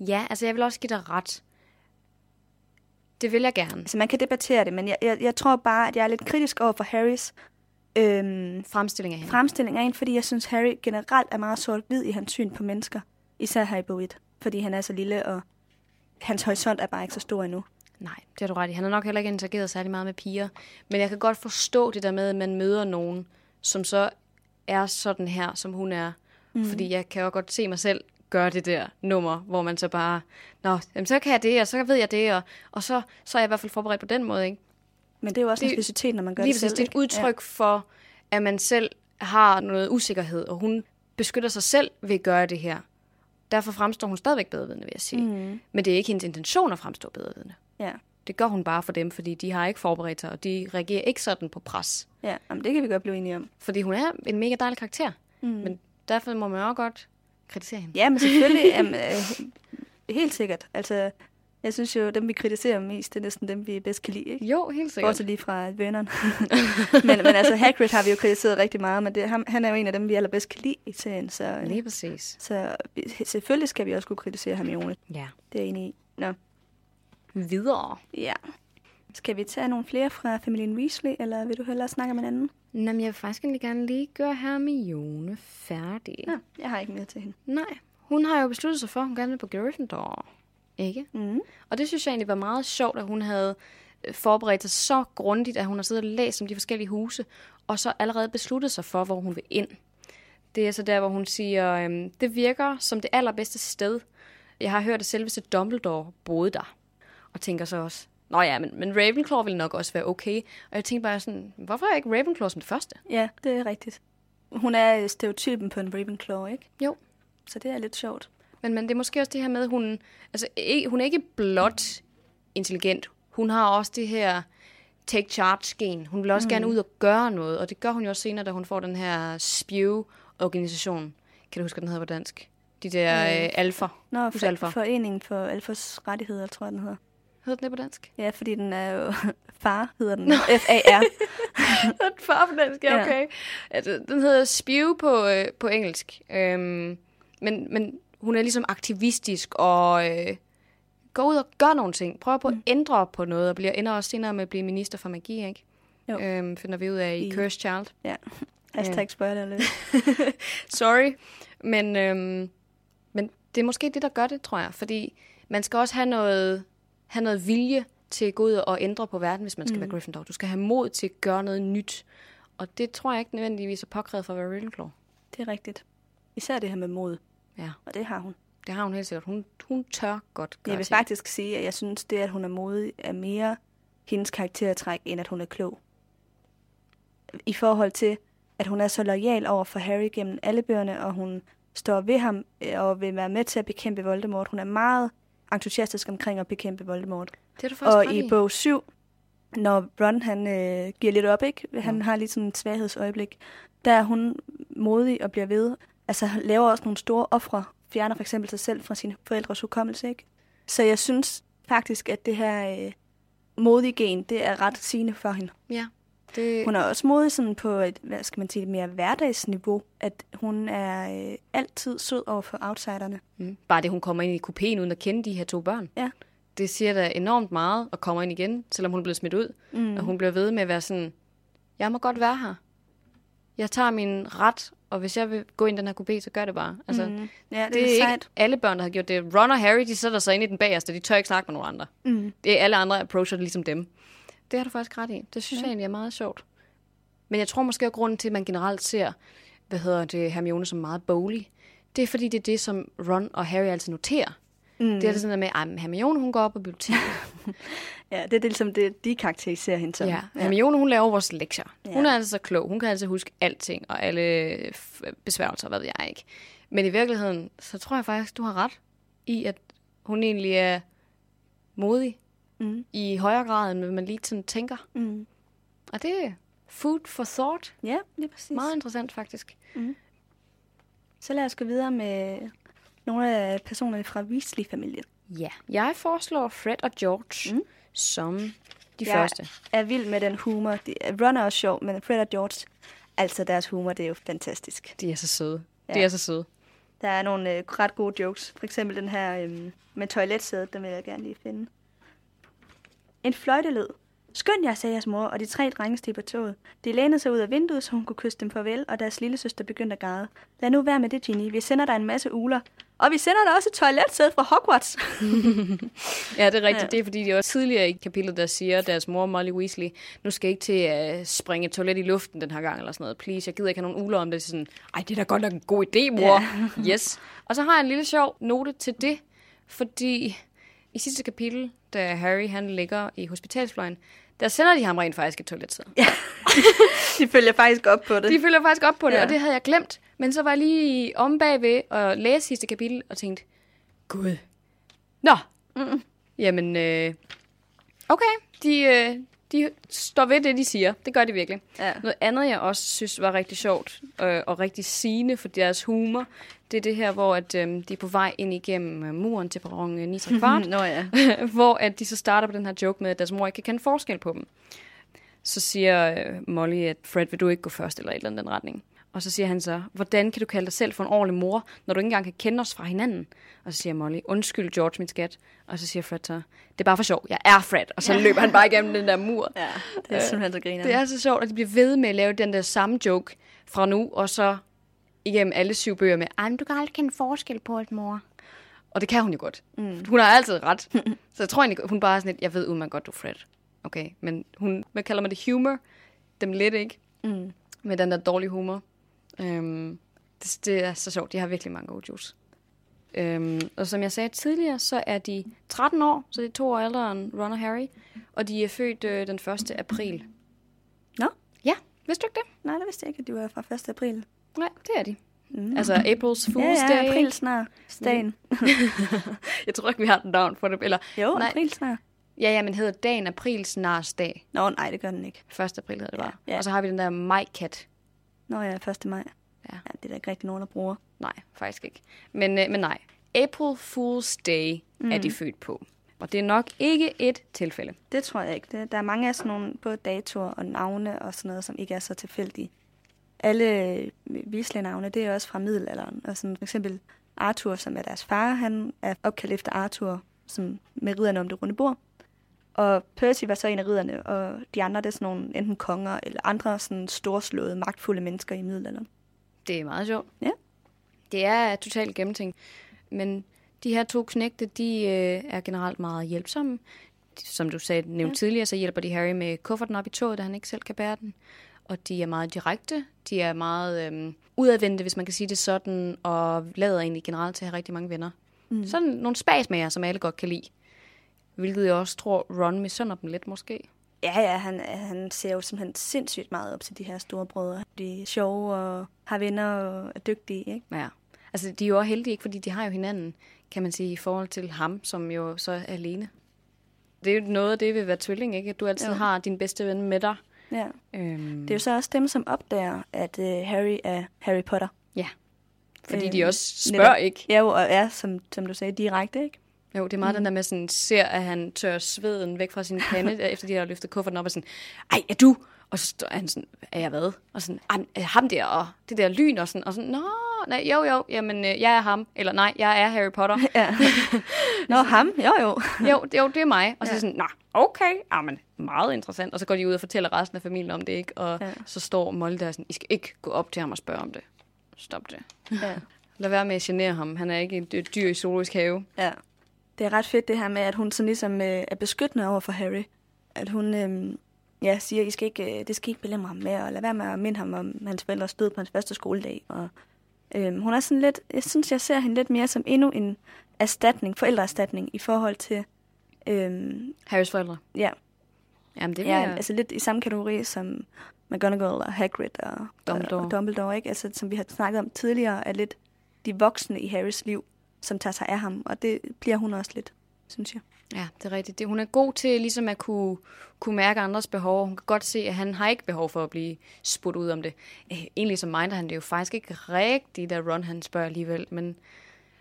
Ja, altså jeg vil også give dig ret. Det vil jeg gerne. Altså, man kan debattere det, men jeg, jeg, jeg tror bare, at jeg er lidt kritisk over for Harrys øhm, Fremstilling af hende. fremstilling af en, fordi jeg synes, Harry generelt er meget sort-hvid i hans syn på mennesker. Især her i 1, fordi han er så lille, og hans horisont er bare ikke så stor endnu. Nej, det har du ret i. Han har nok heller ikke interageret særlig meget med piger. Men jeg kan godt forstå det der med, at man møder nogen, som så er sådan her, som hun er. Mm. Fordi jeg kan jo godt se mig selv gøre det der nummer, hvor man så bare, nå, jamen, så kan jeg det, og så ved jeg det, og, og så, så er jeg i hvert fald forberedt på den måde. Ikke? Men det er jo også Det- en specialitet, når man gør Lige det selv. det er et udtryk ja. for, at man selv har noget usikkerhed, og hun beskytter sig selv ved at gøre det her. Derfor fremstår hun stadigvæk bedrevidende, vil jeg sige. Mm, Men det er ikke hendes intention at fremstå bedrevidende. ja. Det gør hun bare for dem, fordi de har ikke forberedt sig, og de reagerer ikke sådan på pres. Ja, jamen, det kan vi godt blive enige om. Fordi hun er en mega dejlig karakter. Mm. Men derfor må man også godt kritisere hende. Ja, men selvfølgelig. jamen, øh, helt sikkert. Altså, jeg synes jo, dem vi kritiserer mest, det er næsten dem, vi bedst kan lide. Ikke? Jo, helt sikkert. Bortset lige fra Vernon. men, men altså, Hagrid har vi jo kritiseret rigtig meget, men det, ham, han er jo en af dem, vi allerbedst kan lide i serien. Så, Lige præcis. så selvfølgelig skal vi også kunne kritisere Hermione. Ja. Det er jeg enig i. Nå. videre. Ja. Skal vi tage nogle flere fra familien Weasley, eller vil du hellere snakke om en anden? Jamen, jeg vil faktisk egentlig gerne lige gøre Hermione færdig. Ja, jeg har ikke mere til hende. Nej, hun har jo besluttet sig for, at hun gerne vil på Gryffindor. Ikke? Mm. Og det synes jeg egentlig var meget sjovt, at hun havde øh, forberedt sig så grundigt, at hun har siddet og læst om de forskellige huse, og så allerede besluttet sig for, hvor hun vil ind. Det er så der, hvor hun siger, øhm, det virker som det allerbedste sted. Jeg har hørt, at selveste Dumbledore boede der. Og tænker så også, nå ja, men, men Ravenclaw vil nok også være okay. Og jeg tænker bare sådan, hvorfor er ikke Ravenclaw som det første? Ja, det er rigtigt. Hun er stereotypen på en Ravenclaw, ikke? Jo. Så det er lidt sjovt. Men, men det er måske også det her med, at hun, altså, ikke, hun er ikke blot intelligent. Hun har også det her take charge-gen. Hun vil også mm. gerne ud og gøre noget, og det gør hun jo også senere, da hun får den her spew-organisation. Kan du huske, den hedder på dansk? De der øh, alfa. Nå, for, Alfa. Foreningen for Alfas rettigheder, tror jeg, den hedder. Hedder den det på dansk? Ja, fordi den er jo... Far hedder den. F-A-R. Far på dansk, ja, Ja. okay. Altså, den hedder spew på, øh, på engelsk. Øhm, men, men hun er ligesom aktivistisk og øh, går ud og gør nogle ting. Prøver på at ændre på noget, og bliver, ender også senere med at blive minister for magi, ikke? Jo. Øhm, finder vi ud af i I- Cursed Child. Ja. Hashtag spoiler alert. Sorry. Men, øhm, men det er måske det, der gør det, tror jeg. Fordi man skal også have noget, have noget vilje til at gå ud og ændre på verden, hvis man skal mm. være Gryffindor. Du skal have mod til at gøre noget nyt. Og det tror jeg ikke nødvendigvis er påkrævet for at være Ravenclaw. Det er rigtigt. Især det her med mod. Ja, Og det har hun. det har hun helt sikkert. Hun, hun tør godt gøre Jeg vil ting. faktisk sige, at jeg synes, det, at hun er modig, er mere hendes karaktertræk, end at hun er klog. I forhold til, at hun er så lojal over for Harry gennem alle bøgerne, og hun står ved ham øh, og vil være med til at bekæmpe Voldemort. Hun er meget entusiastisk omkring at bekæmpe Voldemort. Det er du faktisk Og i bog 7, når Ron han øh, giver lidt op, ikke? Han Mm. har lige sådan et svaghedsøjeblik. Der er hun modig og bliver ved. Altså laver også nogle store ofre. Fjerner for eksempel sig selv fra sine forældres hukommelse, ikke? Så jeg synes faktisk, at det her øh, modige gen, det er ret sigende for hende. Ja. Det, Hun er også modig sådan på et, hvad skal man sige, et mere hverdagsniveau. At hun er øh, altid sød over for outsiderne. mm, bare det, hun kommer ind i kupéen uden at kende de her to børn. Ja. Det siger da enormt meget og kommer ind igen, selvom hun er blevet smidt ud. Mm. Og hun bliver ved med at være sådan, jeg må godt være her. Jeg tager min ret, og hvis jeg vil gå ind i den her kupé, så gør det bare. Altså, mm. Ja, det, det er er ikke sejt. alle børn, der har gjort det. Ron og Harry, de sætter sig ind i den bagerste, de tør ikke snakke med nogen andre. Mm. Det er alle andre approacher det ligesom dem. Det har du faktisk ret i. Det synes ja. jeg egentlig er meget sjovt. Men jeg tror måske, at grunden til, at man generelt ser, hvad hedder det, Hermione som meget boglig, det er fordi, det er det, som Ron og Harry altid noterer. Mm. Det er det sådan der med, at Hermione, hun går op på biblioteket. Ja, det er det, ligesom det, de karakteriserer hende som. Ja, Hermione, hun laver vores lektier. Ja. Hun er altså så klog. Hun kan altså huske alting og alle besværgelser, hvad ved jeg ikke. Men i virkeligheden, så tror jeg faktisk, du har ret i, at hun egentlig er modig Mm. i højere grad, end man lige sådan tænker. Mm. Og det er food for thought. Ja, lige præcis. Meget interessant, faktisk. Så lad os gå videre med nogle af personerne fra Weasley-familien. Ja, jeg foreslår Fred og George Mm. mm. som de Jeg første. er vild med den humor. Det, Ron er også sjov, men Fred og George, altså deres humor, det er jo fantastisk. De er så søde. Ja. De er så søde. Der er nogle øh, ret gode jokes. For eksempel den her øh, med toiletsædet, den vil jeg gerne lige finde. En fløjtelyd. Skynd jer, sagde jeres mor, og de tre drenge steg på toget. De lænede sig ud af vinduet, så hun kunne kysse dem farvel, og deres lille søster begyndte at græde. Lad nu være med det, Ginny. Vi sender dig en masse uler. Og vi sender dig også et toiletsæde fra Hogwarts. Ja, det er rigtigt. Ja. Det er fordi, de også tidligere i kapitlet, der siger deres mor, Molly Weasley, nu skal I ikke til at springe et toilet i luften den her gang, eller sådan noget. Please, jeg gider ikke have nogen uler om det. Så Sådan, Ej, det er da godt nok en god idé, mor. Ja. yes. Og så har jeg en lille sjov note til det, fordi i sidste kapitel, da Harry han ligger i hospitalsfløjen, der sender de ham rent faktisk et toiletsæde. Ja. de følger faktisk op på det. De følger faktisk op på det, Ja. og det havde jeg glemt. Men så var jeg lige om bagved og læse sidste kapitel og tænkte, gud. Nå. Mm. Jamen, øh, okay. De, øh, de står ved det, de siger. Det gør de virkelig. Ja. Noget andet, jeg også synes var rigtig sjovt øh, og rigtig sigende for deres humor, det er det her, hvor at, øh, de er på vej ind igennem øh, muren til perron øh, 9 kvart. Nå ja. hvor at de så starter på den her joke med, at deres mor ikke kan kende forskel på dem. Så siger øh, Molly, at Fred, vil du ikke gå først, eller et eller andet den retning. Og så siger han så, hvordan kan du kalde dig selv for en ordentlig mor, når du ikke engang kan kende os fra hinanden? Og så siger Molly, undskyld George, min skat. Og så siger Fred så, det er bare for sjov, jeg er Fred. Og så løber han bare igennem den der mur. Ja, det er simpelthen så griner. Det er så sjovt, at de bliver ved med at lave den der samme joke fra nu, og så igennem alle syv bøger med, ej, men du kan aldrig kende forskel på et mor. Og det kan hun jo godt. Mm. Hun har altid ret. så jeg tror egentlig, hun bare er sådan lidt, jeg ved udmærket godt, du er Fred. Okay, men hun, hvad kalder man det, humor? Dem lidt, ikke? Mm. Med den der dårlige humor. Øhm, det, det er så sjovt. De har virkelig mange gode juice. Øhm, og som jeg sagde tidligere, så er de 13 år, så det er to år ældre end Ron og Harry. Og de er født øh, den 1. april. Nå? Ja, vidste du ikke det? Nej, det vidste jeg ikke, at de var fra 1. april. Nej, det er de. Mm. Altså April's Fool's ja, Day. ja, april snart. Dagen. jeg tror ikke, vi har den navn for det. Eller, Jo, nej, april snart. Ja, ja, men hedder dagen aprils dag. Nå, nej, det gør den ikke. 1. april hedder det bare. Ja, ja. Og så har vi den der majkat. Nå ja, 1. maj. Ja. ja det er der ikke rigtig nogen, der bruger. Nej, faktisk ikke. Men, øh, men nej. April Fool's Day mm. er de født på. Og det er nok ikke et tilfælde. Det tror jeg ikke. Det, der er mange af sådan nogle både datoer og navne og sådan noget, som ikke er så tilfældige. Alle Weasley-navne, det er også fra middelalderen. Og sådan for eksempel Arthur, som er deres far, han er opkaldt efter Arthur, som med ridderne om det runde bord. Og Percy var så en af ridderne, og de andre, det er sådan nogle enten konger eller andre sådan storslåede, magtfulde mennesker i middelalderen. Det er meget sjovt. Ja. Det er totalt gennemtænkt. Men de her to knægte, de øh, er generelt meget hjælpsomme. Som du sagde, nævnte ja. tidligere, så hjælper de Harry med kufferten op i toget, da han ikke selv kan bære den. Og de er meget direkte. De er meget øh, udadvendte, hvis man kan sige det sådan, og lader egentlig generelt til at have rigtig mange venner. Mm. Sådan nogle spasmager, som alle godt kan lide. Hvilket jeg også tror, Ron misunder dem lidt måske. Ja, ja, han, han ser jo simpelthen sindssygt meget op til de her store brødre. De er sjove og har venner og er dygtige, ikke? Ja. Altså, de er jo også heldige, ikke? Fordi de har jo hinanden, kan man sige, i forhold til ham, som jo så er alene. Det er jo noget af det ved at være tvilling, ikke? At du altid Jo. har din bedste ven med dig. Ja. Øhm, Det er jo så også dem, som opdager, at uh, Harry er Harry Potter. Ja. Fordi Øh, de også netop. spørger, ikke? Ja, jo, og er, som, som du sagde, direkte, ikke? Jo, det er meget mm. den der med sådan, ser, at han tør sveden væk fra sin pande, efter de har løftet kufferten op og sådan, ej, er du? Og så står han sådan, er jeg hvad? Og sådan, "Ej, men, øh, ham der, og det der lyn, og sådan, og sådan, nå, nej, jo, jo, jamen, øh, jeg er ham, eller nej, jeg er Harry Potter. Ja. Nå, ham? Jo, jo. jo, det, jo, det er mig. Og så Ja. sådan, nej, okay, jamen, meget interessant. Og så går de ud og fortæller resten af familien om det, ikke? Og Ja. så står Molly der sådan, I skal ikke gå op til ham og spørge om det. Stop det. Ja. Lad være med at genere ham. Han er ikke et dy- dyr i zoologisk have. ja. Det er ret fedt det her med, at hun sådan ligesom øh, er beskyttende over for Harry. At hun øh, ja, siger, I skal ikke, øh, det skal ikke belemre ham med, og lad være med at minde ham om hans forældres død på hans første skoledag. Og, øh, hun er sådan lidt, jeg synes, jeg ser hende lidt mere som endnu en erstatning, forældreerstatning i forhold til, øh, Harrys forældre. ja, Jamen, det vil ja, altså lidt i samme kategori som McGonagall og Hagrid og Dumbledore. Og, og Dumbledore, ikke? Altså, som vi har snakket om tidligere, er lidt de voksne i Harrys liv, som tager sig af ham, og det bliver hun også lidt, synes jeg. Ja, det er rigtigt. Det, hun er god til ligesom at kunne, kunne mærke andres behov. Hun kan godt se, at han har ikke behov for at blive spurgt ud om det. Øh, Egentlig så minder han det jo faktisk ikke rigtigt, da Ron han spørger alligevel. Men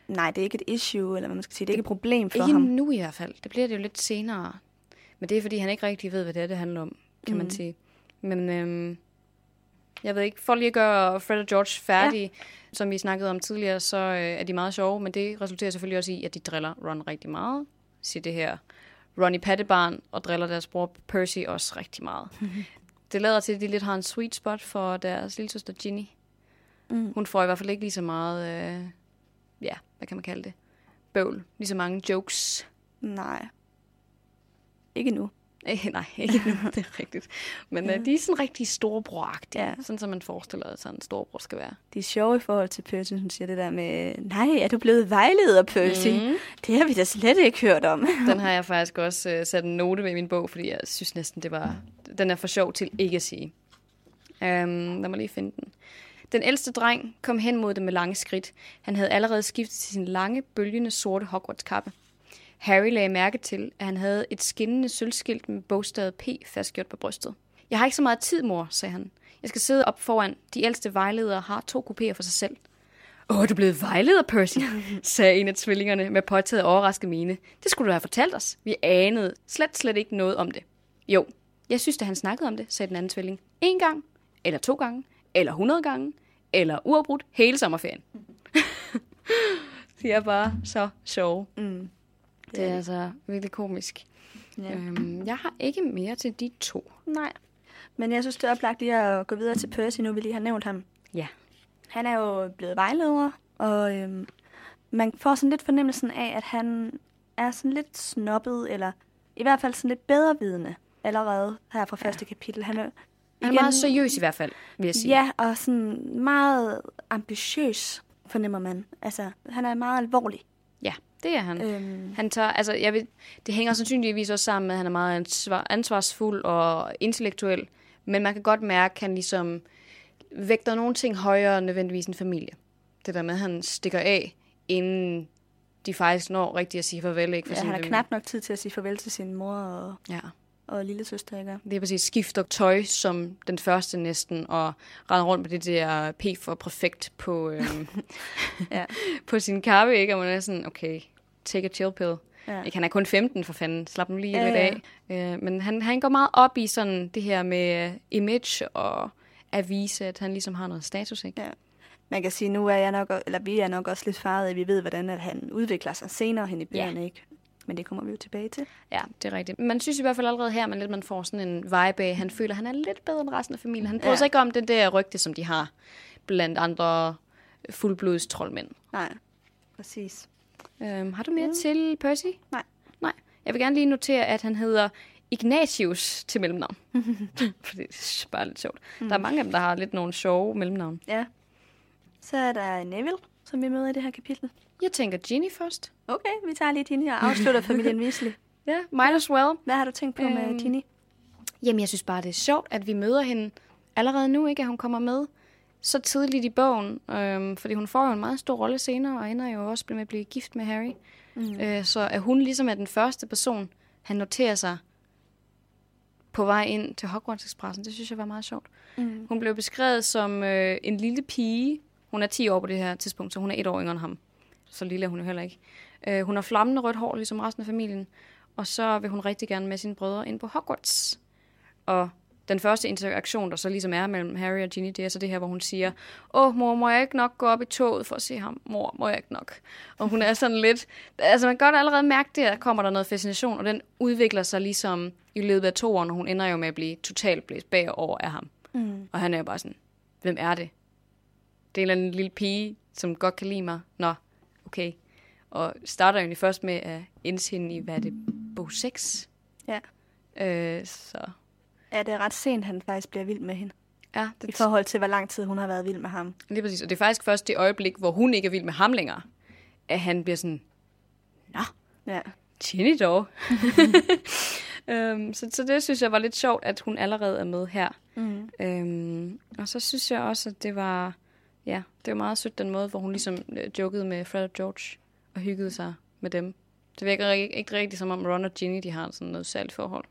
Nej, det er ikke et issue, eller hvad man skal sige. Det er ikke et problem for ikke ham. nu i hvert fald. Det bliver det jo lidt senere. Men det er, fordi han ikke rigtig ved, hvad det er, det handler om, kan mm. man sige. Men øhm, jeg ved ikke, for lige at gøre Fred og George færdige, ja. som vi snakkede om tidligere, så øh, er de meget sjove, men det resulterer selvfølgelig også i, at de driller Ron rigtig meget. Siger det her Ronnie Pattebarn, og driller deres bror Percy også rigtig meget. det lader til, at de lidt har en sweet spot for deres lille søster Ginny. Mm. Hun får i hvert fald ikke lige så meget, øh, ja, hvad kan man kalde det? Bøvl. Lige så mange jokes. Nej. Ikke nu. Eh, nej, ikke nu, det er rigtigt. Men ja. uh, de er sådan rigtig storebroragtige, Ja. sådan som man forestiller sig, at sådan en storebror skal være. De er sjove i forhold til Percy, hun siger det der med, nej, er du blevet vejleder, Percy? Mm. Det har vi da slet ikke hørt om. Den har jeg faktisk også uh, sat en note ved i min bog, fordi jeg synes næsten, det var, den er for sjov til ikke at sige. Um, lad mig lige finde den. Den ældste dreng kom hen mod det med lange skridt. Han havde allerede skiftet til sin lange, bølgende, sorte Hogwarts-kappe. Harry lagde mærke til, at han havde et skinnende sølvskilt med bogstavet P fastgjort på brystet. Jeg har ikke så meget tid, mor, sagde han. Jeg skal sidde op foran. De ældste vejledere har to kopier for sig selv. Åh, er du blevet vejleder, Percy? sagde en af tvillingerne med påtaget overrasket mine. Det skulle du have fortalt os. Vi anede slet, slet ikke noget om det. Jo, jeg synes, at han snakkede om det, sagde den anden tvilling. En gang, eller to gange, eller hundrede gange, eller uafbrudt hele sommerferien. de er bare så sjove. Mm. Det er altså virkelig komisk. Ja. Øhm, jeg har ikke mere til de to. Nej. Men jeg synes, det er oplagt lige at gå videre til Percy, nu vi lige har nævnt ham. Ja. Han er jo blevet vejleder, og øhm, man får sådan lidt fornemmelsen af, at han er sådan lidt snobbet, eller i hvert fald sådan lidt bedrevidende allerede her fra første kapitel. Han er, Han er meget seriøs i hvert fald, vil jeg sige. Ja, og sådan meget ambitiøs, fornemmer man. Altså, han er meget alvorlig. Det er han. Øhm, Han tager, altså, jeg ved, det hænger sandsynligvis også sammen med, at han er meget ansvar, ansvarsfuld og intellektuel. Men man kan godt mærke, at han ligesom vægter nogle ting højere end nødvendigvis en familie. Det der med, at han stikker af, inden de faktisk når rigtigt at sige farvel. Ikke, for ja, han har familie. knap nok tid til at sige farvel til sin mor og, Ja, og lille søster, ikke? det er præcis. Skifter tøj som den første næsten, og render rundt med det der P for perfekt på, øhm, Ja. på sin kappe, ikke? Og man er sådan, okay, take a chill pill. Ja. Ikke, han er kun 15, for fanden. Slap nu lige Ja, lidt ja. af. Øh, men han, han går meget op i sådan det her med øh, image og at vise, at han ligesom har noget status, ikke? Ja. Man kan sige, nu er jeg nok, eller vi er nok også lidt faret, at vi ved, hvordan at han udvikler sig senere hen i bøgerne, ikke? Men det kommer vi jo tilbage til. Ja, det er rigtigt. Man synes i hvert fald allerede her, man lidt man får sådan en vibe af, han føler, at han er lidt bedre end resten af familien. Han bryder Ja. sig ikke om det der rygte, som de har blandt andre fuldblods troldmænd. Nej, præcis. Øhm, har du mere til Percy? Nej. Nej. Jeg vil gerne lige notere, at han hedder Ignatius til mellemnavn. For det er bare lidt sjovt. Mm. Der er mange af dem, der har lidt nogle sjove mellemnavn. Ja. Så er der Neville, som vi møder i det her kapitel. Jeg tænker Ginny først. Okay, vi tager lige Ginny og afslutter familien Weasley. Ja, might as well. Hvad har du tænkt på med Øhm, Ginny? Jamen, jeg synes bare, det er sjovt, at vi møder hende allerede nu, ikke? At hun kommer med så tidligt i bogen. Øhm, fordi hun får jo en meget stor rolle senere, og ender jo også med at blive gift med Harry. Mm. Øh, så at hun ligesom er den første person, han noterer sig på vej ind til Hogwarts Expressen, det synes jeg var meget sjovt. Mm. Hun blev beskrevet som øh, en lille pige. Hun er 10 år på det her tidspunkt, så hun er et år yngre end ham. Så lille er hun jo heller ikke. Øh, hun har flammende rødt hår, ligesom resten af familien. Og så vil hun rigtig gerne med sine brødre ind på Hogwarts. Og den første interaktion, der så ligesom er mellem Harry og Ginny, det er så det her, hvor hun siger, åh mor, må jeg ikke nok gå op i toget for at se ham? Mor, må jeg ikke nok? Og hun er sådan lidt, altså man kan godt allerede mærke det, at kommer der noget fascination, og den udvikler sig ligesom i løbet af to år, når hun ender jo med at blive totalt blæst bagover af ham. Mm. Og han er jo bare sådan, hvem er det? Det er en eller anden lille pige, som godt kan lide mig. Nå, okay. Og starter jo egentlig først med at indse hende i, hvad er det, bog 6? Ja. Øh, så Ja, det er ret sent, han faktisk bliver vild med hende. ja, I det, forhold til, hvor lang tid hun har været vild med ham. lige præcis. Og det er faktisk først det øjeblik, hvor hun ikke er vild med ham længere, at han bliver sådan, nå, Ja. Ginny dog. øhm, så, så det synes jeg var lidt sjovt, at hun allerede er med her. Mm. Øhm, og så synes jeg også, at det var, ja, det var meget sødt den måde, hvor hun ligesom øh, jokede med Fred og George og hyggede sig med dem. Det virker ikke, ikke rigtigt som om Ron og Ginny, de har sådan noget særligt forhold.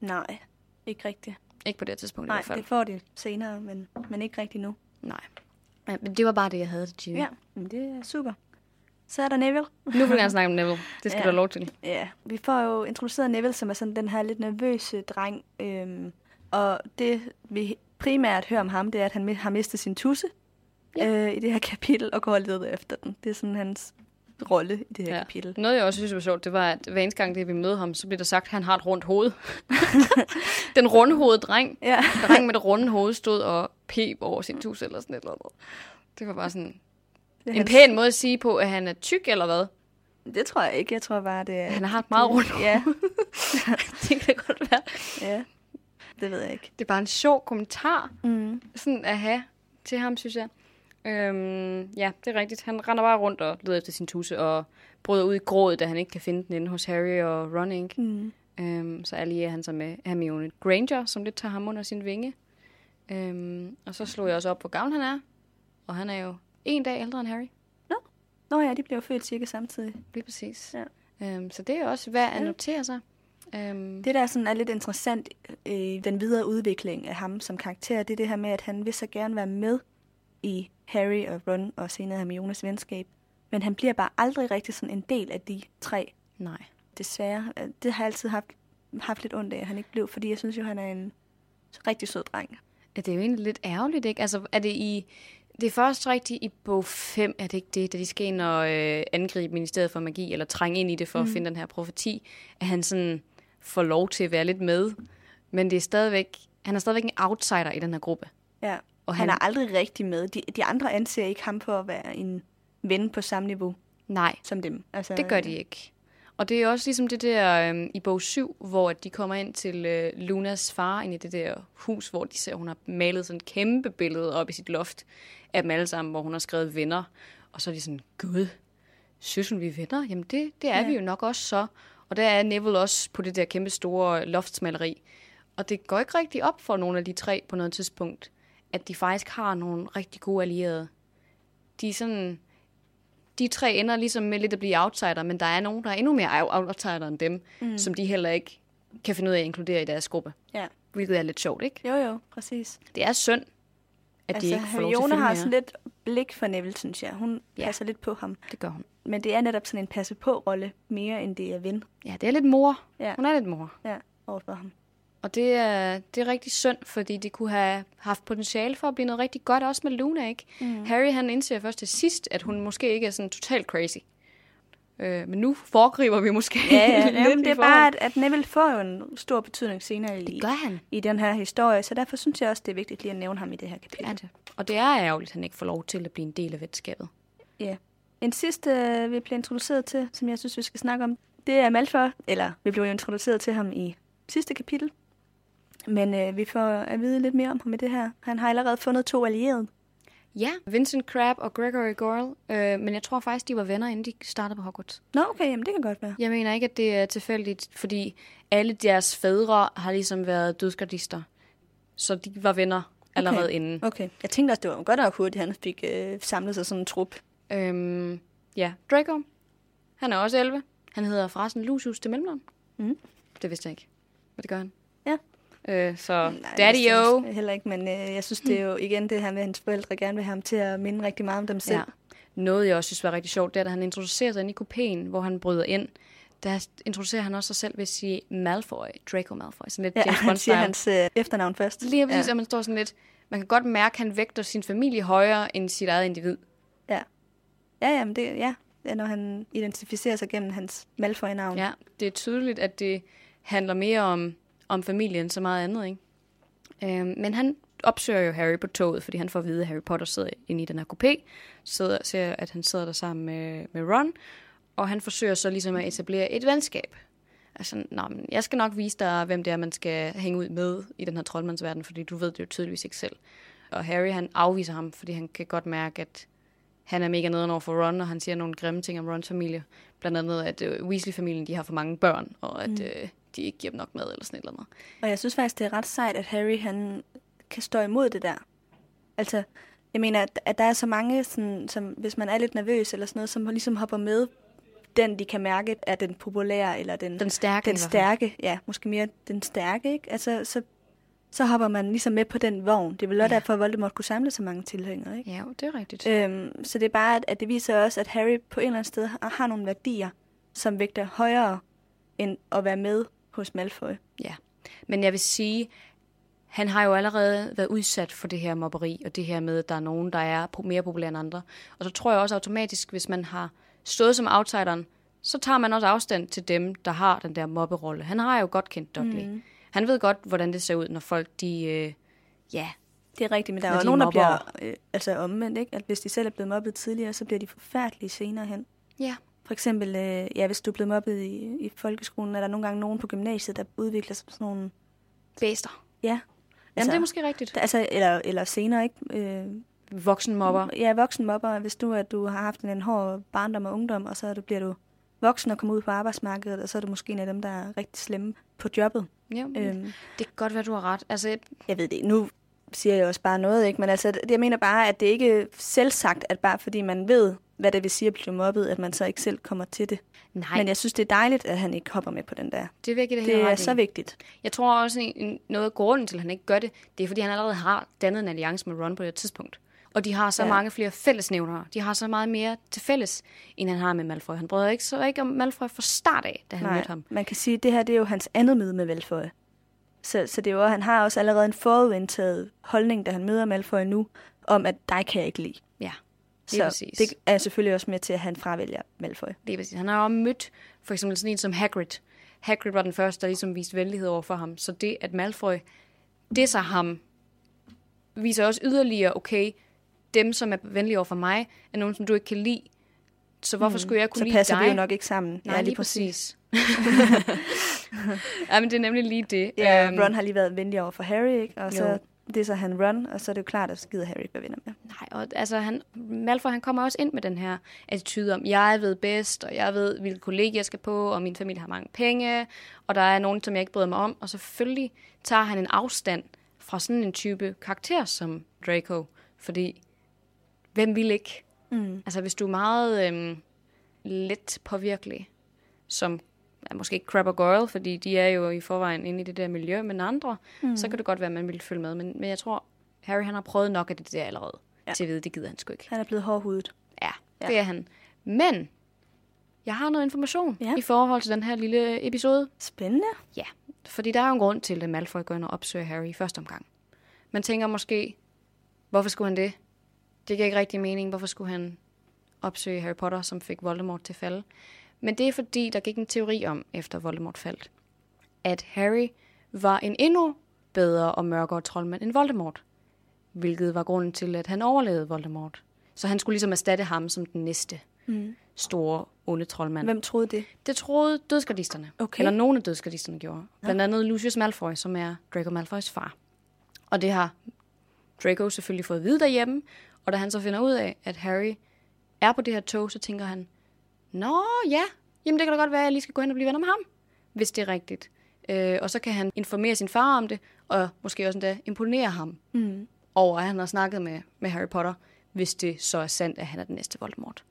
Nej, ikke rigtigt. Ikke på det her tidspunkt i Nej, hvert fald. det får de senere, men, men ikke rigtigt nu. Nej. Ja, men det var bare det, jeg havde til Ginny. Ja, men det er super. Så er der Neville. Nu vil jeg gerne snakke om Neville. Det skal Ja. du have lov til. Ja, vi får jo introduceret Neville, som er sådan den her lidt nervøse dreng. Øhm, og det, vi primært hører om ham, det er, at han har mistet sin tusse Ja. øh, i det her kapitel, og går og leder efter den. Det er sådan hans rolle i det her Ja. kapitel. Noget, jeg også synes var sjovt, det var, at hver eneste gang, det vi møder ham, så bliver der sagt, at han har et rundt hoved. Den rundhovedede dreng. Ja. Dreng med det runde hoved stod og pep over sin tus eller sådan et eller andet. Det var bare sådan Det, en hans- pæn måde at sige på, at han er tyk eller hvad. det tror jeg ikke. Jeg tror bare, det er... Han har et meget rundt hoved. Ja, det kan godt være. ja. Det ved jeg ikke. Det er bare en sjov kommentar Mm. sådan at have til ham, synes jeg. Øhm, ja, det er rigtigt. Han render bare rundt og leder efter sin tusse og bryder ud i grådet, da han ikke kan finde den inde hos Harry og Ron, ikke? Mm. Øhm, så allierer han sig med Hermione Granger, som lidt tager ham under sin vinge. Øhm, og så slog jeg også op, hvor gammel han er. Og han er jo en dag ældre end Harry. Nå ja, de blev født cirka samtidig. Lige præcis. Ja. Øhm, så det er også værd at notere sig. Øhm, Det, der sådan er lidt interessant i den videre udvikling af ham som karakter, det er det her med, at han vil så gerne være med i Harry og Ron og senere Hermiones venskab. Men han bliver bare aldrig rigtig sådan en del af de tre, nej. desværre. Det har jeg altid haft, haft lidt ondt af, at han ikke blev, fordi jeg synes jo, han er en rigtig sød dreng. Ja, det er jo egentlig lidt ærgerligt, ikke? Altså, er det i... Det er først rigtigt i bog 5, er det ikke det, da de skal ind og øh, angribe Ministeriet for Magi, eller trænge ind i det for mm. at finde den her profeti, at han sådan får lov til at være lidt med. Men det er stadigvæk, han er stadigvæk en outsider i den her gruppe. Ja. Og han, han er aldrig rigtig med. De, de andre anser ikke ham for at være en ven på samme niveau Nej, som dem. Altså, det gør de ikke. Og det er også ligesom det der øh, i bog 7, hvor de kommer ind til øh, Lunas far, ind i det der hus, hvor de ser, hun har malet sådan et kæmpe billede op i sit loft af dem alle sammen, hvor hun har skrevet venner. Og så er de sådan, gud, synes hun, vi er venner? Jamen det, det er ja. vi jo nok også så. Og der er Neville også på det der kæmpe store loftsmaleri. Og det går ikke rigtig op for nogle af de tre på noget tidspunkt, at de faktisk har nogle rigtig gode allierede. De er sådan, de tre ender ligesom med lidt at blive outsider, men der er nogen, der er endnu mere outsider end dem, mm. som de heller ikke kan finde ud af at inkludere i deres gruppe. Ja. Hvilket er lidt sjovt, ikke? Jo, jo, præcis. Det er synd, at altså, de ikke får lov til følge har sådan lidt blik for Neville, synes jeg. Hun ja. passer lidt på ham. Det gør hun. Men det er netop sådan en passe på-rolle, mere end det er ven Ja, det er lidt mor. Ja. Hun er lidt mor. ja, overfor ham. Og det er, det er rigtig synd, fordi de kunne have haft potentiale for at blive noget rigtig godt, også med Luna, ikke? Mm. Harry, han indser først til sidst, at hun måske ikke er sådan totalt crazy. Øh, men nu foregriber vi måske Ja, ja. Jamen, det er bare, at, at Neville får jo en stor betydning senere i, Det gør han. i den her historie, så derfor synes jeg også, det er vigtigt lige at nævne ham i det her kapitel. Ja, det. Og det er ærgerligt, at han ikke får lov til at blive en del af venskabet. Ja. En sidste, øh, vi bliver introduceret til, som jeg synes, vi skal snakke om, det er Malfoy, eller vi blev jo introduceret til ham i sidste kapitel. Men øh, vi får at vide lidt mere om ham i det her. Han har allerede fundet to allierede. Ja, Vincent Crabbe og Gregory Goyle, øh, men jeg tror faktisk, de var venner, inden de startede på Hogwarts. Nå, okay, jamen det kan godt være. Jeg mener ikke, at det er tilfældigt, fordi alle deres fædre har ligesom været dødsgardister. Så de var venner allerede Okay. inden. Okay. Jeg tænkte også, det var godt nok hurtigt, at han fik øh, samlet sig sådan en trup. Øhm, ja, Draco. Han er også 11. Han hedder forresten Lucius til mellemnavn. Mm. Det vidste jeg ikke. Men det gør han. Ja. Øh, så Nej, Daddy jeg Heller ikke, men øh, jeg synes, det er jo igen det her med, at hans forældre gerne vil have ham til at minde rigtig meget om dem selv. Ja. Noget, jeg også synes var rigtig sjovt, det er, da han introducerer sig ind i kupéen, hvor han bryder ind. Der introducerer han også sig selv ved at sige Malfoy, Draco Malfoy. Sådan lidt Ja, James Bond siger hans øh, efternavn først. Lige præcis, Ja. ja. at man står sådan lidt... Man kan godt mærke, at han vægter sin familie højere end sit eget individ. Ja, ja, jamen det, ja. Det er, når han identificerer sig gennem hans Malfoy-navn. Ja, det er tydeligt, at det handler mere om, om familien så meget andet, ikke? Øhm, men han opsøger jo Harry på toget, fordi han får at vide, at Harry Potter sidder inde i den her kopé, sidder, ser, at han sidder der sammen med, med Ron, og han forsøger så ligesom at etablere et venskab. Altså, Nå, men jeg skal nok vise dig, hvem det er, man skal hænge ud med i den her troldmandsverden, fordi du ved det jo tydeligvis ikke selv. Og Harry, han afviser ham, fordi han kan godt mærke, at han er mega nederen over for Ron, og han siger nogle grimme ting om Rons familie. Blandt andet, at øh, Weasley-familien de har for mange børn, og at mm. øh, de ikke giver dem nok mad eller sådan et eller andet. Og jeg synes faktisk, det er ret sejt, at Harry han kan stå imod det der. Altså, jeg mener, at, at der er så mange, sådan, som, hvis man er lidt nervøs eller sådan noget, som ligesom hopper med den, de kan mærke, er den populære, eller den, Den stærke. den stærke, ja, måske mere den stærke, ikke? Altså, så, så hopper man ligesom med på den vogn. Det er vel også Ja. derfor, at Voldemort kunne samle så mange tilhængere, ikke? Ja, det er rigtigt. Øhm, så det er bare, at, at det viser også, at Harry på en eller anden sted har, har nogle værdier, som vægter højere end at være med hos Malfoy. Ja. Men jeg vil sige, han har jo allerede været udsat for det her mobberi, og det her med, at der er nogen, der er mere populære end andre. Og så tror jeg også automatisk, hvis man har stået som outsideren, så tager man også afstand til dem, der har den der mobberolle. Han har jo godt kendt Dudley. Mm. Han ved godt, hvordan det ser ud, når folk, de... Øh, ja, Det er rigtigt, men der er jo de nogen, der bliver øh, altså omvendt, ikke? At hvis de selv er blevet mobbet tidligere, så bliver de forfærdelige senere hen. ja, For eksempel, øh, ja, hvis du er blevet mobbet i, i folkeskolen, er der nogle gange nogen på gymnasiet, der udvikler sig som sådan nogle... bæster. Ja. Jamen, Altså- det er måske rigtigt. Der, altså, eller, eller senere, ikke? Øh, Voksenmobber. Ja, voksenmobber. Hvis du, at du har haft en, en hård barndom og ungdom, og så er du, bliver du voksen og kommer ud på arbejdsmarkedet, og så er du måske en af dem, der er rigtig slemme på jobbet. Ja, Øhm, det kan godt være, du har ret. Altså, jeg- jeg ved det. Nu siger jeg også bare noget, ikke? Men altså, jeg mener bare, at det ikke er selvsagt, at bare fordi man ved, hvad det vil sige at blive mobbet, at man så ikke selv kommer til det. nej, Men jeg synes, det er dejligt, at han ikke hopper med på den der. det er virkelig det, Det er så vigtigt. Jeg tror også, noget af grunden til, at han ikke gør det, det er, fordi han allerede har dannet en alliance med Ron på det tidspunkt. Og de har så Ja. mange flere fællesnævnere. De har så meget mere til fælles, end han har med Malfoy. Han brød ikke så ikke om Malfoy fra start af, da han mødte ham. man kan sige, at det her det er jo hans andet møde med Velføje. Så, så det er jo, han har også allerede en forudindtaget holdning, da han møder Malfoy nu, om at dig kan jeg ikke lide. Ja, Så præcis. det er selvfølgelig også med til, at han fravælger Malfoy. Lige præcis. Han har jo mødt for eksempel sådan en som Hagrid. Hagrid var den første, der ligesom viste venlighed over for ham. Så det, at Malfoy disser ham, viser også yderligere, okay, dem, som er venlige over for mig, er nogen, som du ikke kan lide. Så hvorfor skulle jeg kunne Så lide passer dig? vi jo nok ikke sammen. Nej, ja, lige præcis. ja, men det er nemlig lige det. Ja, Øhm, Ron har lige været venlig over for Harry, ikke? og så Jo. Det er så han Ron, og så er det jo klart, at så gider Harry ikke være venner med. Nej, og altså, han, Malfoy, han kommer også ind med den her attitude om, jeg ved bedst, og jeg ved, hvilke kollegier jeg skal på, og min familie har mange penge, og der er nogen, som jeg ikke bryder mig om. Og selvfølgelig tager han en afstand fra sådan en type karakter som Draco, fordi hvem vil ikke? Mm. Altså, hvis du er meget øhm, let påvirkelig, som ja, måske ikke Crab og Goyle, fordi de er jo i forvejen inde i det der miljø, men andre, mm. så kan det godt være, at man vil følge med. Men, men jeg tror, Harry han har prøvet nok af det der allerede, ja. Til at vide, det gider han sgu ikke. Han er blevet hårdhudet. Ja, Ja. det er han. Men jeg har noget information Ja. i forhold til den her lille episode. Spændende. Ja, fordi der er jo en grund til, at Malfoy går ind og opsøger Harry i første omgang. Man tænker måske, hvorfor skulle han det? Det giver ikke rigtig mening. Hvorfor skulle han opsøge Harry Potter, som fik Voldemort til falde? Men det er fordi, der gik en teori om, efter Voldemort faldt, at Harry var en endnu bedre og mørkere troldmand end Voldemort. Hvilket var grunden til, at han overlevede Voldemort. Så han skulle ligesom erstatte ham som den næste Mm. store, onde troldmand. Hvem troede det? Det troede dødsgardisterne. Okay. Eller nogle af dødsgardisterne gjorde. Blandt andet Lucius Malfoy, som er Draco Malfoys far. Og det har Draco selvfølgelig fået at vide derhjemme. Og da han så finder ud af, at Harry er på det her tog, så tænker han, Nå ja, jamen det kan da godt være, at jeg lige skal gå hen og blive venner med ham, hvis det er rigtigt. Øh, og så kan han informere sin far om det, og måske også endda imponere ham Mm. over, at han har snakket med, med Harry Potter, hvis det så er sandt, at han er den næste Voldemort.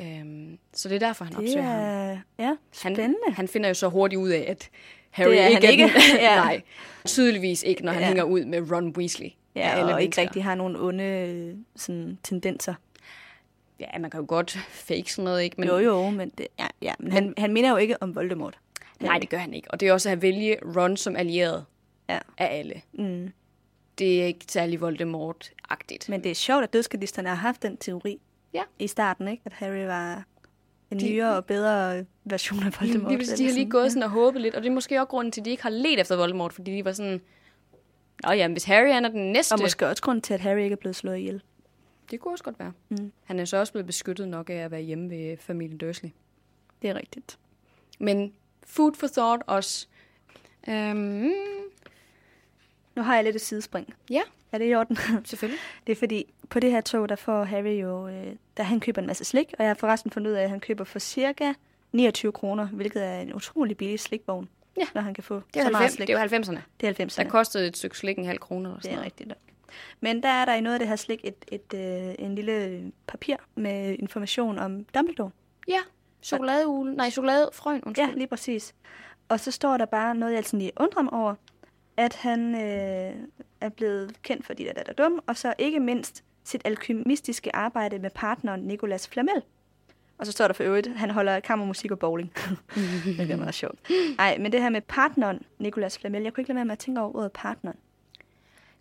Øhm, så det er derfor, han Det opsøger ham. er ja, Han, spændende. han finder jo så hurtigt ud af, at Harry Det er ikke han er ikke. den- Ja. Nej, tydeligvis ikke, når han Ja. hænger ud med Ron Weasley. Ja, og ikke mennesker. rigtig har nogen onde sådan, tendenser. Ja, man kan jo godt fake sådan noget, ikke? Men, Men, jo, jo, men, det, ja, ja, men han, han minder jo ikke om Voldemort. Nej, det gør han ikke. Og det er også at vælge Ron som allieret Ja. af alle. Mm. Det er ikke særlig Voldemort-agtigt. Men det er sjovt, at dødskadisterne har haft den teori Ja. i starten, ikke? At Harry var en De- nyere og bedre version af Voldemort. Lige præcis, de eller har lige gået sådan og håbet lidt, og det er måske også grunden til, at de ikke har let efter Voldemort, fordi de var sådan, Nå ja, men hvis Harry han er den næste, Og måske også grund til, at Harry ikke er blevet slået ihjel. Det kunne også godt være. Mm. Han er så også blevet beskyttet nok af at være hjemme ved familien Dursley. Det er rigtigt. Men food for thought også. Øhm, Nu har jeg lidt et sidespring. ja, Er det i orden? selvfølgelig. Det er fordi, på det her tog, der får Harry jo, øh, der han køber en masse slik, og jeg har forresten fundet ud af, at han køber for cirka 29 kroner, hvilket er en utrolig billig slikvogn, Ja. når han kan få Det er, så meget 90, slik. det er jo 90'erne. det er 90. Der kostede et stykke slik en halv kroner. Eller Det sådan er noget. rigtigt nok. Men der er der i noget af det her slik et, et, øh, en lille papir med information om Dumbledore. Ja, chokoladeugle. Nej, chokoladefrøen, undskyld. Ja, lige præcis. Og så står der bare noget, jeg altså lige undrer mig over, at han øh, er blevet kendt for de der, der er dum, og så ikke mindst sit alkymistiske arbejde med partneren Nicolas Flamel. Og så står der for øvrigt, han holder kammermusik og bowling. det er meget sjovt. Nej, men det her med partneren Nicolas Flamel, jeg kunne ikke lade være med at tænke over ordet partneren.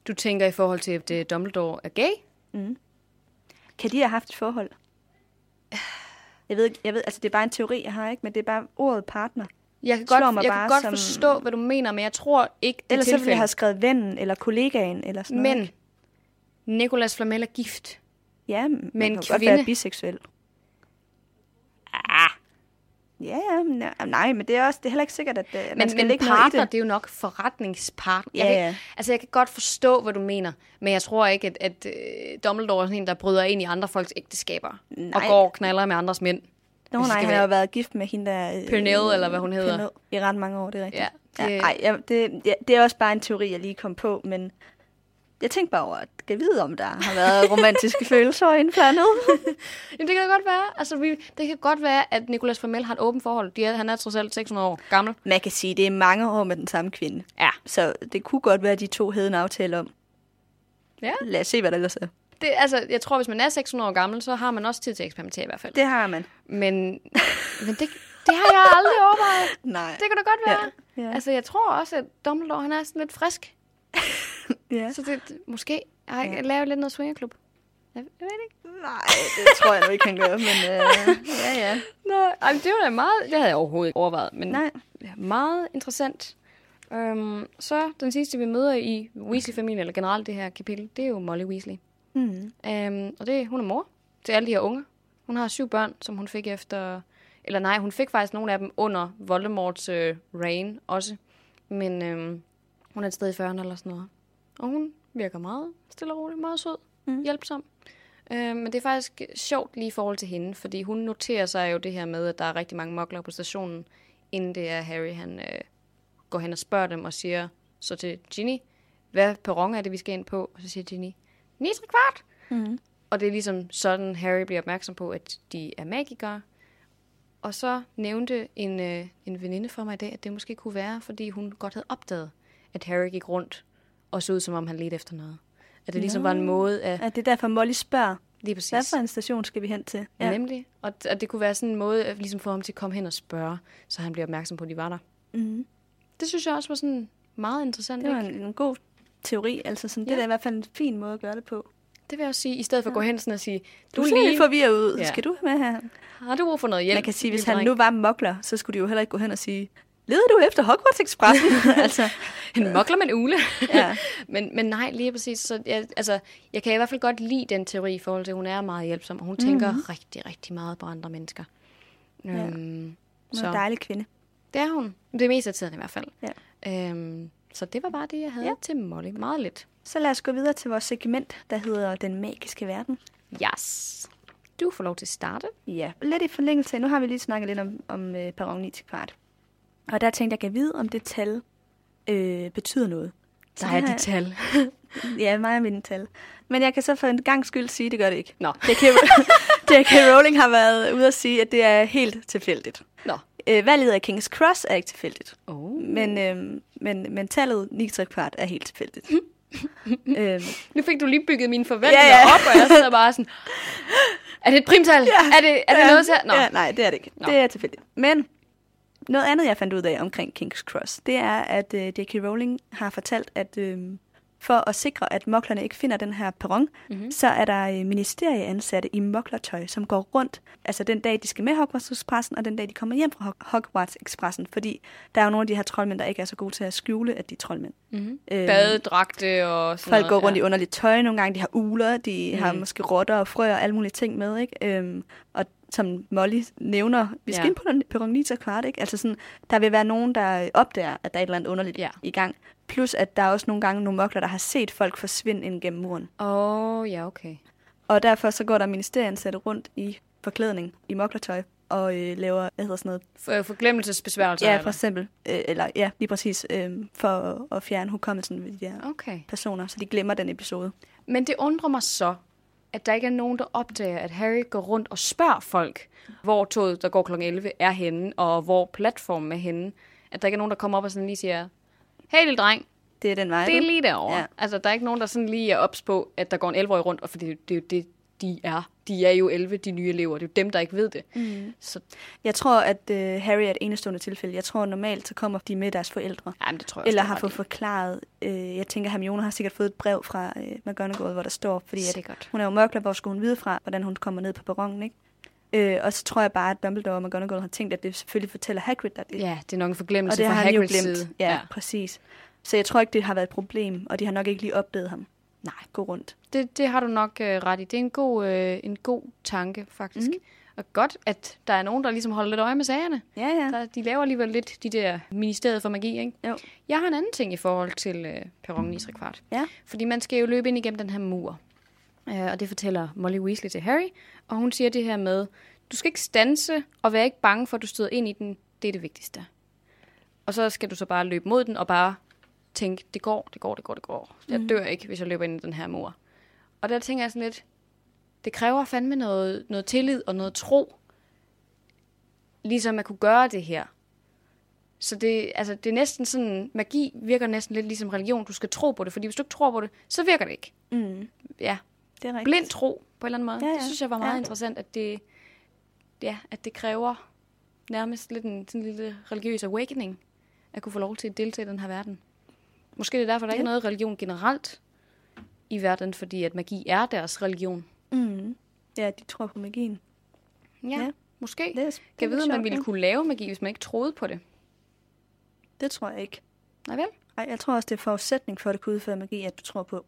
Du tænker i forhold til, at øh, Dumbledore er gay? Mm. Kan de have haft et forhold? Jeg ved, jeg ved, altså det er bare en teori, jeg har, ikke? Men det er bare ordet partner. Jeg kan godt, jeg kan godt som- forstå, hvad du mener, men jeg tror ikke, det er Ellers så ville jeg have skrevet vennen eller kollegaen eller sådan noget. Men Nicolas Flamel er gift. Ja, men Men man kan godt kvinde- være biseksuel. Ah, Ja, ja, ja, nej, men det er også det er heller ikke sikkert, at, at man men, skal men i partner, det. det er jo nok forretningspartner. Ja, jeg, ja. kan, altså, jeg kan godt forstå, hvad du mener, men jeg tror ikke, at, at uh, Dumbledore er sådan en, der bryder ind i andre folks ægteskaber. Nej. Og går og knaller med andres mænd. Nå, det nej, skal han har jo været gift med hende der... øh, Pernille, eller hvad hun hedder. Pernille, I ret mange år, det er rigtigt. Ja, Ja, det- ej, ja, det, ja, det er også bare en teori, jeg lige kom på, men jeg tænkte bare over, at jeg vide, om der har været romantiske følelser indblandet. Jamen, det kan da godt være. Altså, vi, det kan godt være, at Nicolas Flamel har et åbent forhold. De er, han er trods alt 600 år gammel. Man kan sige, at det er mange år med den samme kvinde. Ja. Så det kunne godt være, at de to havde en aftale om. Ja. Lad os se, hvad der ellers er. Det, altså, jeg tror, hvis man er 600 år gammel, så har man også tid til at eksperimentere i hvert fald. Det har man. Men, men det, Det har jeg aldrig overvejet. Nej. Det kan da godt være. Ja. Ja. Altså, jeg tror også, at Dumbledore, han er sådan lidt frisk. Ja. Så det, måske har jeg Ja. lavet lidt noget swingerklub. Jeg, ved ikke. Nej, det tror jeg nu ikke, han gør, men øh, ja, ja. Nej, ej, men det var da meget, det havde jeg overhovedet ikke overvejet, men Nej. meget interessant. Um, så den sidste, vi møder i Weasley-familien, eller generelt det her kapitel, det er jo Molly Weasley. Mm. Um, og det, hun er mor til alle de her unge. Hun har syv børn, som hun fik efter... Eller nej, hun fik faktisk nogle af dem under Voldemorts øh, reign også. Men øhm, hun er et sted i 40'erne eller sådan noget. Og hun virker meget stille og rolig, meget sød, mm. hjælpsom. Øh, men det er faktisk sjovt lige i forhold til hende, fordi hun noterer sig jo det her med, at der er rigtig mange mokler på stationen, inden det er Harry, han øh, går hen og spørger dem og siger så til Ginny, hvad perron er det, vi skal ind på? Og så siger Ginny, 9 kvart. Mm. Og det er ligesom sådan, Harry bliver opmærksom på, at de er magikere. Og så nævnte en, øh, en veninde for mig i dag, at det måske kunne være, fordi hun godt havde opdaget, at Harry gik rundt og så ud, som om han ledte efter noget. At det ligesom Nå. var en måde af... At det er derfor, Molly spørger, Lige præcis. hvad for en station skal vi hen til? Ja. Nemlig. Og at det kunne være sådan en måde at ligesom få ham til at komme hen og spørge, så han bliver opmærksom på, at de var der. Mm. Det synes jeg også var sådan meget interessant. Det var ikke? en, en god teori. Altså sådan, det Ja. er da i hvert fald en fin måde at gøre det på. Det vil jeg også sige, i stedet for at gå hen sådan og sige, Du du ser lige, forvirret ud. Ja. Skal du med her? har du brug for noget hjælp? Man kan sige, hvis han nu var mokler, så skulle de jo heller ikke gå hen og sige, leder du efter Hogwarts Expressen? altså, En mokler med en ule. ja. men, men nej, lige præcis. Så jeg, altså, jeg kan i hvert fald godt lide den teori i forhold til, at hun er meget hjælpsom, og hun mm-hmm. tænker rigtig, rigtig meget på andre mennesker. Ja. Øhm, Hun er så en dejlig kvinde. det er hun. Det meste af tiden i hvert fald. Ja. Øhm, så det var bare det, jeg havde Ja. til Molly. Meget lidt. Så lad os gå videre til vores segment, der hedder Den Magiske Verden. Yes. Du får lov til at starte. Ja, lidt i forlængelse. Nu har vi lige snakket lidt om, om øh, perron 9 til kvart. Og der tænkte jeg, kan vide, om det tal øh, betyder noget. Så Der det er har de tal. Ja, mig og mine tal. Men jeg kan så for en gang skyld sige, at det gør det ikke. Nå. J.K. J.K. Rowling har været ude at sige, at det er helt tilfældigt. Nå. Øh, valget af King's Cross er ikke tilfældigt. Oh. Men, øh, men, men tallet 9 kvart er helt tilfældigt. øhm, Nu fik du lige bygget mine forventninger Ja, ja. op, og jeg sidder bare sådan, er det et primtal? Ja. Er det, er det ja, noget til? Nå. Ja, nej, det er det ikke. Nå. Det er tilfældigt. Men noget andet, jeg fandt ud af omkring King's Cross, det er, at øh, J.K. Rowling har fortalt, at øh, for at sikre, at moklerne ikke finder den her perron, Mm-hmm. så er der øh, ministerieansatte i moklertøj, som går rundt, altså den dag, de skal med Hogwarts Expressen, og den dag, de kommer hjem fra Hog- Hogwarts Expressen, fordi der er jo nogle af de her troldmænd, der ikke er så gode til at skjule, at de er troldmænd. Mm-hmm. Øhm, Badedragte og sådan Folk noget. går rundt ja. i underligt tøj nogle gange, de har uler, de mm. har Mm. måske rotter og frøer og alle mulige ting med, ikke? Øhm, og som Molly nævner, vi skal Ja. ind på den perron 9 til kvart, ikke? Altså sådan, der vil være nogen, der opdager, at der er et eller andet underligt Ja. i gang. Plus, at der er også nogle gange nogle mokler, der har set folk forsvinde ind gennem muren. Åh, oh, ja, okay. Og derfor så går der ministerieansatte rundt i forklædning, i moklertøj, og øh, laver, hvad hedder sådan noget, For, forglemmelsesbesværgelser? ja, for eksempel, øh, eller ja, lige præcis, øh, for at, at fjerne hukommelsen ved de der Okay. personer, så de glemmer den episode. Men det undrer mig så, at der ikke er nogen, der opdager, at Harry går rundt og spørger folk, hvor toget, der går kl. 11, er henne, og hvor platformen er henne. At der ikke er nogen, der kommer op og sådan lige siger, hey lille dreng, Det er den vej, det er lige derovre. Ja. Altså, der er ikke nogen, der sådan lige er ops på, at der går en 11-årig rundt, og for det, det er det, de er. De er jo 11, de nye elever. Det er jo dem, der ikke ved det. Mm. Så Jeg tror, at øh, Harry er et enestående tilfælde. Jeg tror normalt, så kommer de med deres forældre. jamen, det tror jeg Eller har fået forklaret. Øh, jeg tænker, Hermione har sikkert fået et brev fra øh, McGonagall, hvor der står, fordi at Sikkert. hun er jo mørkler, hvor skulle hun vide fra, hvordan hun kommer ned på perronen, ikke? Øh, og så tror jeg bare, at Dumbledore og McGonagall har tænkt, at det selvfølgelig fortæller Hagrid, at det Ja, det er nok en Og forglemmelse det fra Hagrids side. Ja, ja, præcis. Så jeg tror ikke, det har været et problem, og de har nok ikke lige opdaget ham. Nej, gå rundt. Det, det har du nok øh, ret i. Det er en god, øh, en god tanke, faktisk. Mm. Og godt, at der er nogen, der ligesom holder lidt øje med sagerne. Ja, ja. Der, de laver alligevel lidt de der ministeriet for magi, ikke? Jo. Jeg har en anden ting i forhold til øh, perronen i kvart. Ja. Fordi man skal jo løbe ind igennem den her mur. Øh, og det fortæller Molly Weasley til Harry. Og hun siger det her med, du skal ikke stanse og være ikke bange for, at du støder ind i den. Det er det vigtigste. Og så skal du så bare løbe mod den og bare tænke, det går, det går, det går, det går. Jeg Mhm. dør ikke, hvis jeg løber ind i den her mur. Og der tænker jeg sådan lidt, det kræver fandme noget, noget tillid og noget tro, ligesom at kunne gøre det her. Så det, altså, det er næsten sådan, magi virker næsten lidt ligesom religion. Du skal tro på det, fordi hvis du ikke tror på det, så virker det ikke. Mm, Ja, det er rigtigt. blind tro på en eller anden måde. Ja, Ja. Det synes jeg var meget ja. interessant, at det, ja, at det kræver nærmest lidt en sådan en lille religiøs awakening, at kunne få lov til at deltage i den her verden. Måske det er derfor, der ja. ikke er noget religion generelt i verden, fordi at magi er deres religion. Mm. Ja, de tror på magien. Ja, Ja. måske. Det er, Kan jeg vide, om man ville kunne lave magi, hvis man ikke troede på det? Det tror jeg ikke. Nej vel? Ej, jeg tror også, det er forudsætning for at kunne udføre magi, at du tror på,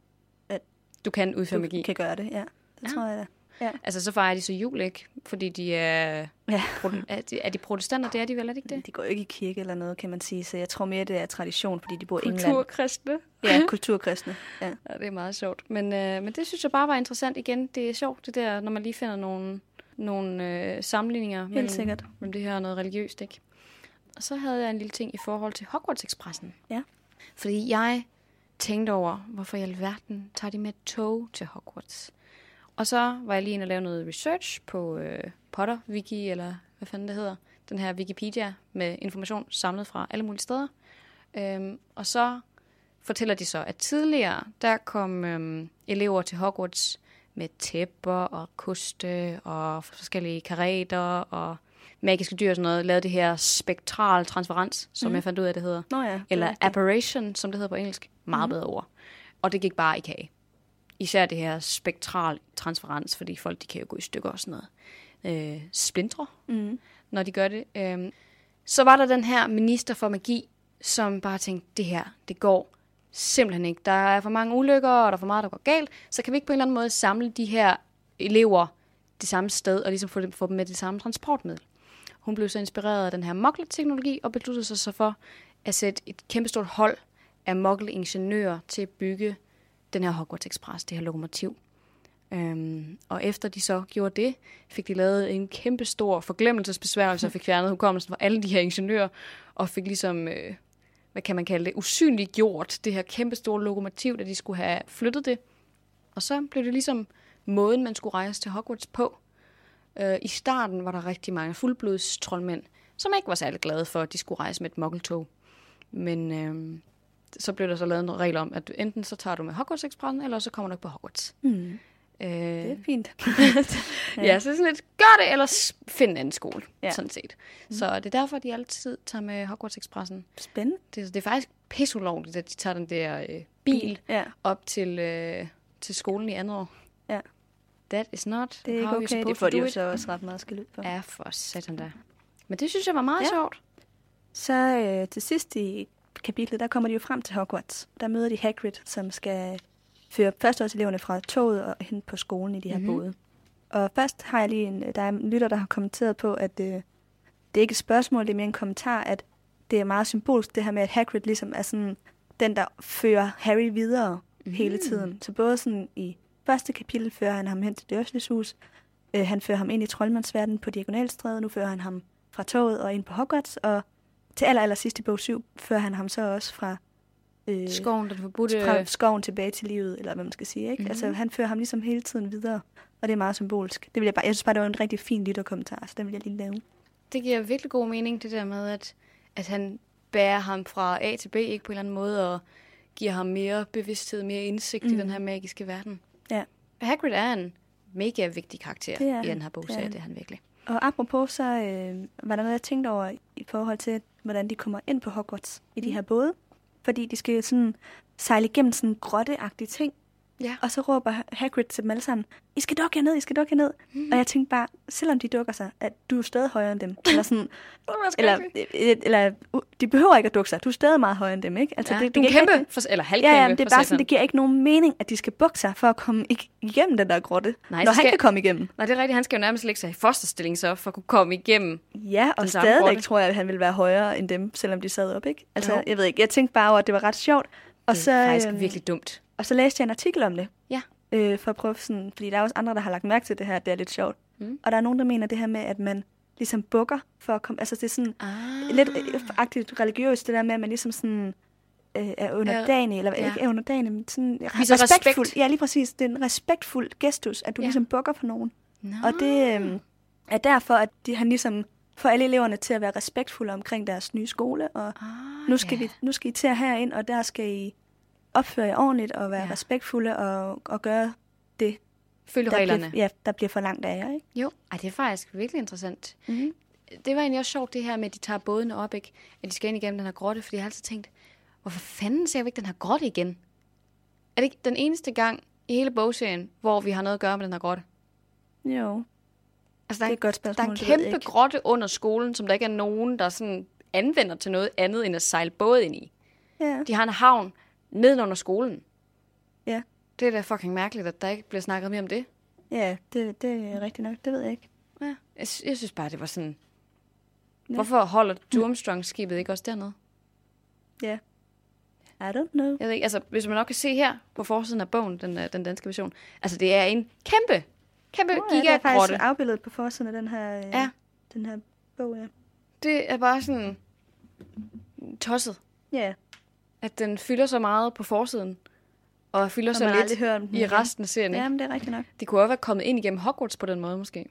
Du kan udføre du magi. kan gøre det. Ja, det Ja. tror jeg da. Altså, så fejrer de så jul, ikke? Fordi de er... Ja. Er, de, er de protestanter? Det er de vel, er det ikke det? De går jo ikke i kirke eller noget, kan man sige. Så jeg tror mere, det er tradition, fordi de bor i England. Kulturkristne. Ja, kulturkristne. Ja. Ja, det er meget sjovt. Men, øh, men det synes jeg bare var interessant igen. Det er sjovt, det der, når man lige finder nogle, nogle øh, sammenligninger mellem, sikkert. mellem det her og noget religiøst, ikke? Og så havde jeg en lille ting i forhold til Hogwarts-expressen. Ja. Fordi jeg tænkte over, hvorfor i alverden tager de med tog til Hogwarts? Og så var jeg lige inde og lave noget research på øh, Potter Wiki, eller hvad fanden det hedder. Den her Wikipedia med information samlet fra alle mulige steder. Øhm, og så fortæller de så, at tidligere, der kom øhm, elever til Hogwarts med tæpper og koste og forskellige kareter og magiske dyr og sådan noget, lavede det her spektral transferens, som mm. jeg fandt ud af, det hedder. Nå ja. det er Eller rigtigt. apparition, som det hedder på engelsk. Meget Mhm. bedre ord. Og det gik bare i kage. Især det her spektral transferens, fordi folk de kan jo gå i stykker og sådan noget. Øh, splintre, Mm. når de gør det. Øhm, så var der den her minister for magi, som bare tænkte, det her, det går simpelthen ikke. Der er for mange ulykker, og der er for meget, der går galt. Så kan vi ikke på en eller anden måde samle de her elever det samme sted, og ligesom få dem, få dem med det samme transportmiddel. Hun blev så inspireret af den her mokle-teknologi, og besluttede sig så for at sætte et kæmpestort hold af mokle-ingeniører til at bygge den her Hogwarts Express, det her lokomotiv. Øhm, og efter de så gjorde det, fik de lavet en kæmpe stor forglemmelsesbesværgelse og fik fjernet hukommelsen fra alle de her ingeniører, og fik ligesom, øh, hvad kan man kalde det, usynligt gjort det her kæmpe store lokomotiv, da de skulle have flyttet det. Og så blev det ligesom måden, man skulle rejse til Hogwarts på. Øh, I starten var der rigtig mange fuldblods troldmænd, som ikke var særlig glade for, at de skulle rejse med et mokkeltog. Men øh, så blev der så lavet en regel om, at enten så tager du med Hogwarts Expressen, eller så kommer du ikke på Hogwarts. Mm. Øh, Det er fint. ja. ja, så det er sådan lidt, gør det, eller find en anden skole, Ja. sådan set. Så det er derfor, de altid tager med Hogwarts Expressen. Spændende. Det, det er faktisk pisseulovligt, at de tager den der øh, bil Ja, op til, øh, til skolen i andet år. Ja. That is not det er ikke okay. Det får de jo så også ret meget skal ud for. Ja, for satan da. Men det synes jeg var meget ja. sjovt. Så øh, til sidst i kapitlet, der kommer de jo frem til Hogwarts. Der møder de Hagrid, som skal føre førsteårseleverne fra toget og hen på skolen i de her Mhm. mm-hmm. både. Og først har jeg lige en, der er en lytter, der har kommenteret på, at øh, det er ikke et spørgsmål, det er mere en kommentar, at det er meget symbolsk, det her med, at Hagrid ligesom er sådan den, der fører Harry videre mm. hele tiden. Så både sådan i første kapitel fører han ham hen til Dursleys hus, øh, han fører ham ind i troldmandsverdenen på Diagonalstræde, nu fører han ham fra toget og ind på Hogwarts, og til aller, aller sidst i bog 7 fører han ham så også fra, øh, Skoven, den forbudte... fra skoven tilbage til livet, eller hvad man skal sige. Ikke? Mhm. Mm-hmm. Altså, han fører ham ligesom hele tiden videre, og det er meget symbolsk. Det vil jeg, bare, jeg synes bare, det var en rigtig fin lytterkommentar, så den vil jeg lige lave. Det giver virkelig god mening, det der med, at, at han bærer ham fra A til B, ikke på en eller anden måde, og giver ham mere bevidsthed, mere indsigt mm. i den her magiske verden. Ja. Hagrid er en mega vigtig karakter er i den her bog, Det er det er han virkelig. Og apropos, så øh, var der noget, jeg tænkte over i forhold til, hvordan de kommer ind på Hogwarts i de Mm. her både. Fordi de skal jo sådan sejle igennem sådan en grotteagtig ting, Ja. og så råber Hagrid til dem alle sammen, I skal dukke herned, I skal dukke herned. Mm. Og jeg tænkte bare, selvom de dukker sig, at du er stadig højere end dem. Eller sådan, eller, øh, eller de behøver ikke at dukke sig. Du er stadig meget højere end dem, ikke? Altså, ja, det, er giver kæmpe, ikke for, eller halvkæmpe. Ja, ja, det er bare sådan, det giver ikke nogen mening, at de skal bukke sig for at komme ig- igennem den der grotte, Nej, når så han skal- kan komme igennem. Nej, det er rigtigt. Han skal jo nærmest lægge sig i fosterstilling så, for at kunne komme igennem. Ja, og stadigvæk grotte. tror jeg, at han ville være højere end dem, selvom de sad op, ikke? Altså, Jo. jeg ved ikke, jeg tænkte bare over, at det var ret sjovt. Og det så, er faktisk øhm, virkelig dumt. Og så læste jeg en artikel om det. Ja. Øh, for at prøve sådan, fordi der er også andre, der har lagt mærke til det her, at det er lidt sjovt. Mm. Og der er nogen, der mener det her med, at man ligesom bukker for at komme, altså det er sådan Ah. lidt øh, aktivt religiøst, det der med, at man ligesom sådan øh, er underdanig, eller ja. ikke er underdanig, men sådan Viser respektfuld. respekt. Ja, lige præcis. Det er en respektfuld gestus, at du Ja. ligesom bukker for nogen. Nå. Og det øh, er derfor, at de, han ligesom får alle eleverne til at være respektfulde omkring deres nye skole, og ah, nu skal, ja. vi, nu skal I til herind, og der skal I opføre jer ordentligt og være Ja. respektfulde og, og gøre det, Følge der reglerne. bliver, ja, der bliver for langt af jer. Ikke? Jo, Ej, det er faktisk virkelig interessant. Mm-hmm. det var egentlig også sjovt, det her med, at de tager bådene op, ikke? At de skal ind igennem den her grotte, fordi jeg har altid tænkt, hvorfor fanden ser vi ikke den her grotte igen? Er det ikke den eneste gang i hele bogserien, hvor vi har noget at gøre med den her grotte? Jo. Altså, der Det er et godt Der er spørgsmål, en kæmpe grotte under skolen, som der ikke er nogen, der sådan anvender til noget andet, end at sejle båd ind i. Ja. De har en havn nedenunder skolen. Ja. Det er da fucking mærkeligt, at der ikke bliver snakket mere om det. Ja, det, det er rigtigt nok. Det ved jeg ikke. Ja. Jeg, sy- jeg synes bare, det var sådan... Ja. Hvorfor holder Durmstrang-skibet ikke også dernede? Ja. I don't know. Jeg ved ikke, altså, hvis man nok kan se her på forsiden af bogen, den, øh, den danske version, altså det er en kæmpe, kæmpe Oh, ja, det er gigagrotte. faktisk afbildet på forsiden af den her, øh, Ja. den her bog, ja. Det er bare sådan tosset, Ja, at den fylder så meget på forsiden, og fylder så aldrig lidt den i resten af serien. Ja, ikke? men det er rigtigt nok. Det kunne også være kommet ind igennem Hogwarts på den måde, måske.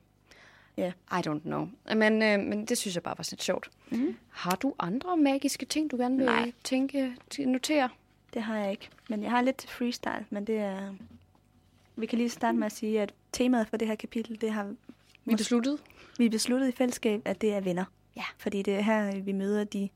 Ja. I don't know. Men, øh, men det synes jeg bare var sådan lidt sjovt. Mhm. Har du andre magiske ting, du gerne vil Nej. tænke, notere? Det har jeg ikke. Men jeg har lidt freestyle, men det er... Vi kan lige starte med at sige, at temaet for det her kapitel, det har Vi besluttet. vi besluttet i fællesskab, at det er venner. Ja. Fordi det er her, vi møder de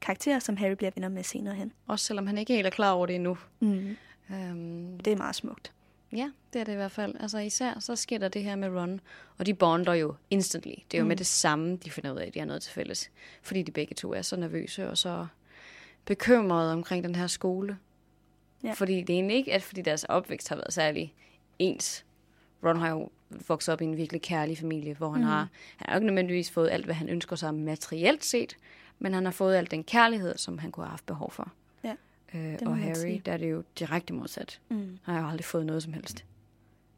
karakterer, som Harry bliver venner med senere hen. Også selvom han ikke helt er klar over det endnu. Mm. Um, Det er meget smukt. ja, det er det i hvert fald. Altså især så sker der det her med Ron, og de bonder jo instantly. Det er jo mm. med det samme, de finder ud af, at de har noget til fælles. Fordi de begge to er så nervøse og så bekymrede omkring den her skole. Ja. Fordi det er egentlig ikke, at fordi deres opvækst har været særlig ens. Ron har jo vokset op i en virkelig kærlig familie, hvor han mm. har, han har jo ikke nødvendigvis fået alt, hvad han ønsker sig materielt set, men han har fået alt den kærlighed, som han kunne have haft behov for. Ja, Øh, og Harry, sige. der er det jo direkte modsat. Mm. Han har jo aldrig fået noget som helst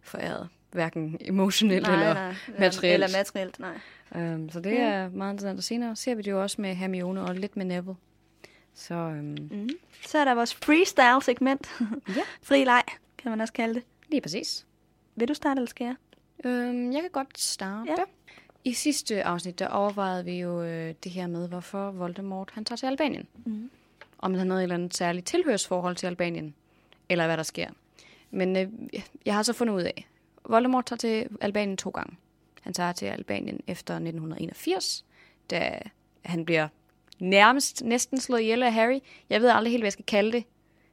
foræret. Hverken emotionelt Nej, eller nej. materielt. Eller materielt, nej. Øhm, så det Ja. er meget interessant. Og senere ser vi det jo også med Hermione og lidt med Neville. Så øhm, Mm. Så er der vores freestyle-segment. Ja. Fri leg, kan man også kalde det. lige præcis. Vil du starte, eller skal jeg? Øhm, jeg kan godt starte. Ja. I sidste afsnit, der overvejede vi jo øh, det her med, hvorfor Voldemort han tager til Albanien. Mm. Om han havde et eller andet særligt tilhørsforhold til Albanien, eller hvad der sker. Men øh, jeg har så fundet ud af, Voldemort tager til Albanien to gange. Han tager til Albanien efter 1981, da han bliver nærmest næsten slået ihjel af Harry. Jeg ved aldrig helt, hvad jeg skal kalde det.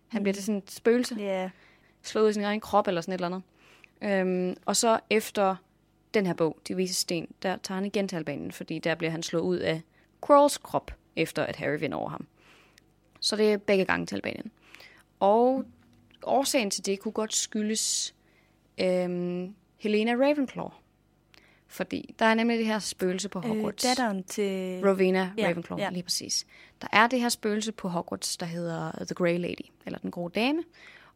Han bliver til sådan et spøgelse Ja. slået i sin egen krop eller sådan et eller andet. Øhm, og så efter den her bog, De Vise Sten, der tager han igen til Albanien, fordi der bliver han slået ud af Quirrells krop, efter at Harry vinder over ham. Så det er begge gange til Albanien. Og årsagen til det kunne godt skyldes øhm, Helena Ravenclaw. Fordi der er nemlig det her spøgelse på Øh, Hogwarts. datteren til... Rowena Ja, Ravenclaw, ja. lige præcis. Der er det her spøgelse på Hogwarts, der hedder The Grey Lady, eller Den Grå Dame.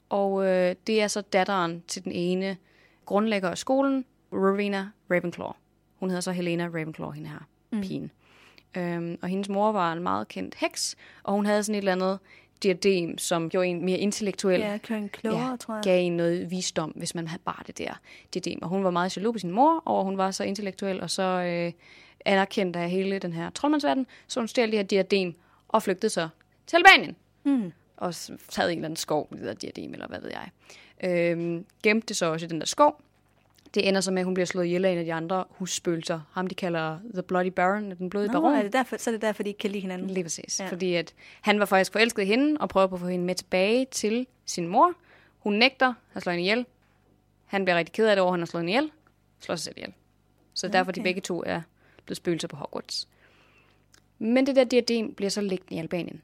Og øh, det er så datteren til den ene grundlægger af skolen, Rowena Ravenclaw. Hun hedder så Helena Ravenclaw, hende her, mm. pigen. Øhm, og hendes mor var en meget kendt heks, og hun havde sådan et eller andet diadem, som gjorde en mere intellektuel Ja, kører en klogere, ja, tror jeg. gav en noget visdom, hvis man havde bare det der diadem. Og hun var meget jaloux på sin mor, og hun var så intellektuel, og så øh, anerkendt af hele den her troldmandsverden, så hun stjal det her diadem og flygtede så til Albanien. Mm. Og taget en eller anden skov det der diadem, eller hvad ved jeg. Øhm, gemte det så også i den der skov. Det ender så med, at hun bliver slået ihjel af en af de andre husspøgelser. Ham de kalder The Bloody Baron, den blodige Nå, baron. er det derfor, så er det derfor, de ikke kan lide hinanden. Lige præcis. Ja. Fordi at han var faktisk forelsket i hende, og prøver på at få hende med tilbage til sin mor. Hun nægter, han slår hende ihjel. Han bliver rigtig ked af det over, at han har slået hende ihjel. Slår sig selv ihjel. Så okay. derfor de begge to er blevet spøgelser på Hogwarts. Men det der diadem bliver så liggende i Albanien.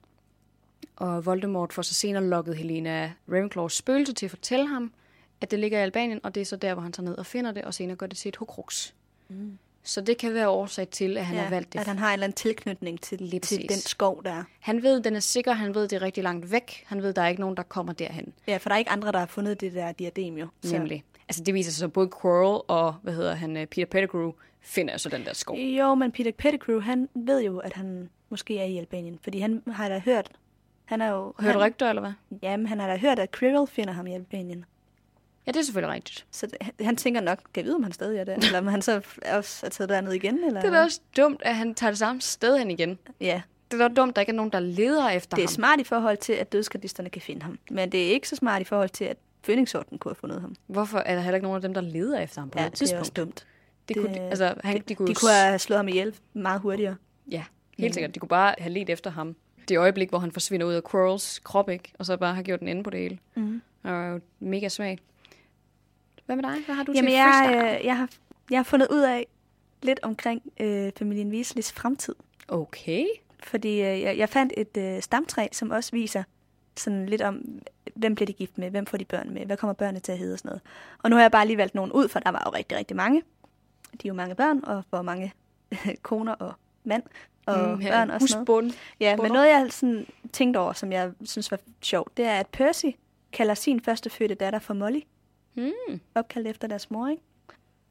Og Voldemort får så senere lukket Helena Ravenclaws spøgelse til at fortælle ham, at det ligger i Albanien, og det er så der, hvor han tager ned og finder det, og senere gør det til et Horcrux. Mm. Så det kan være årsag til, at han ja, har valgt det. At han har en eller anden tilknytning til, Lige til præcis. den skov, der er. Han ved, den er sikker, han ved, det er rigtig langt væk. Han ved, der er ikke nogen, der kommer derhen. Ja, for der er ikke andre, der har fundet det der diadem jo. Så. Nemlig. Altså det viser sig så, både Quirrell og, hvad hedder han, øh, Peter Pettigrew, finder så den der skov. Jo, men Peter Pettigrew, han ved jo, at han måske er i Albanien. Fordi han har da hørt... Han har jo... Hørt han, rygter, eller hvad? Jamen, han har da hørt, at Quirrell finder ham i Albanien. Ja, det er selvfølgelig rigtigt. Så det, han- tænker nok, kan jeg vide, om han stadig er der? eller om han så også er taget derned igen? Eller? Det er da også dumt, at han tager det samme sted hen igen. Ja, Det er da dumt, at der ikke er nogen, der leder efter det er ham. smart i forhold til, at dødskardisterne kan finde ham. Men det er ikke så smart i forhold til, at Fønixorden kunne have fundet ham. Hvorfor er der heller ikke nogen af dem, der leder efter ham på Ja, det det er tidspunkt? også dumt. Det, det kunne, altså, han, de, kunne, de kunne have slået ham ihjel meget hurtigere. Ja, helt sikkert. De kunne bare have let efter ham. Det øjeblik, hvor han forsvinder ud af Quarles krop, ikke? Og så bare har gjort den ende på det hele. Mm. Det jo mega svagt. Hvad med dig? Hvad har du Jamen, til jeg, øh, jeg, har, jeg har fundet ud af lidt omkring øh, familien Weasleys fremtid. Okay. Fordi øh, jeg, jeg fandt et øh, stamtræ, som også viser sådan lidt om, hvem bliver de gift med, hvem får de børn med, hvad kommer børnene til at hedde og sådan noget. Og nu har jeg bare lige valgt nogen ud, for der var jo rigtig, rigtig mange. De er jo mange børn, og hvor mange koner og mand og Mm, ja, børn og sådan noget. Ja, men noget jeg sådan tænkte over, som jeg synes var sjovt, det er, at Percy kalder sin første fødte datter for Molly, Mm. opkaldt efter deres mor, ikke?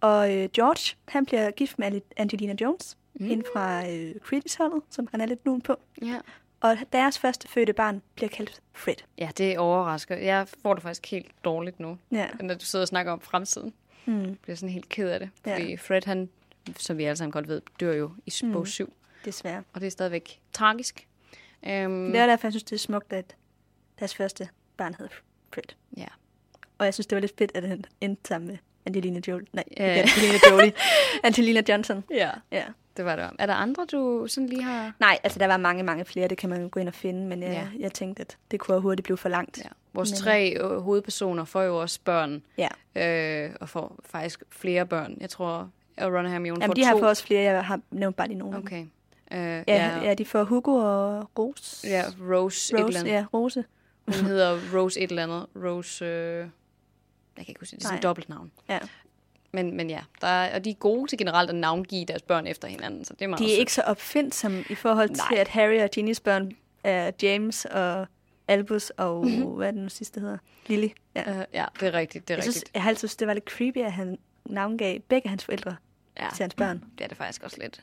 Og øh, George, han bliver gift med Angelina Jones, mm. hende fra øh, Quidditch-holdet, som han er lidt nun på. Ja. Og deres første fødte barn bliver kaldt Fred. ja, det overrasker. Jeg får det faktisk helt dårligt nu, Ja. når du sidder og snakker om fremtiden. Mm. Jeg bliver sådan helt ked af det. Ja. Fordi Fred, han, som vi alle sammen godt ved, dør jo i Mm. bog 7. Desværre. Og det er stadigvæk tragisk. Um, Det er derfor, jeg synes, det er smukt, at deres første barn hedder Fred. Ja. Og jeg synes, det var lidt fedt, at han endte sammen med Angelina Jolie. Nej, Ja. ikke Angelina Jolie. Angelina Johnson. Ja. Ja. Det var det. Er der andre, du sådan lige har... Nej, altså der var mange, mange flere, det kan man jo gå ind og finde, men jeg, Ja. jeg tænkte, at det kunne hurtigt blive for langt. Ja. Vores Men- tre øh, hovedpersoner får jo også børn. Ja. Øh, og får faktisk flere børn. Jeg tror, at Ron og Hermione Jamen, får de har to. fået også flere, jeg har nævnt bare lige nogle. Okay. Øh, Ja, ja, ja, de får Hugo og Rose. ja, Rose, et eller Rose, andet. ja, Rose. Hun hedder Rose et eller andet. Rose... Øh, jeg kan ikke huske det. Det er sådan et dobbeltnavn. Ja. Men, men ja, der er, og de er gode til generelt at navngive deres børn efter hinanden, så det er meget De er sødt. ikke så opfindsomme i forhold til, Nej. at Harry og Ginny's børn er James og Albus og, hvad er det nu sidste hedder? Lily. Ja. Øh, ja, det er rigtigt, det er Jeg, rigtigt. synes, jeg har altid synes, det var lidt creepy, at han navngav begge hans forældre ja. til hans børn. Det er det faktisk også lidt.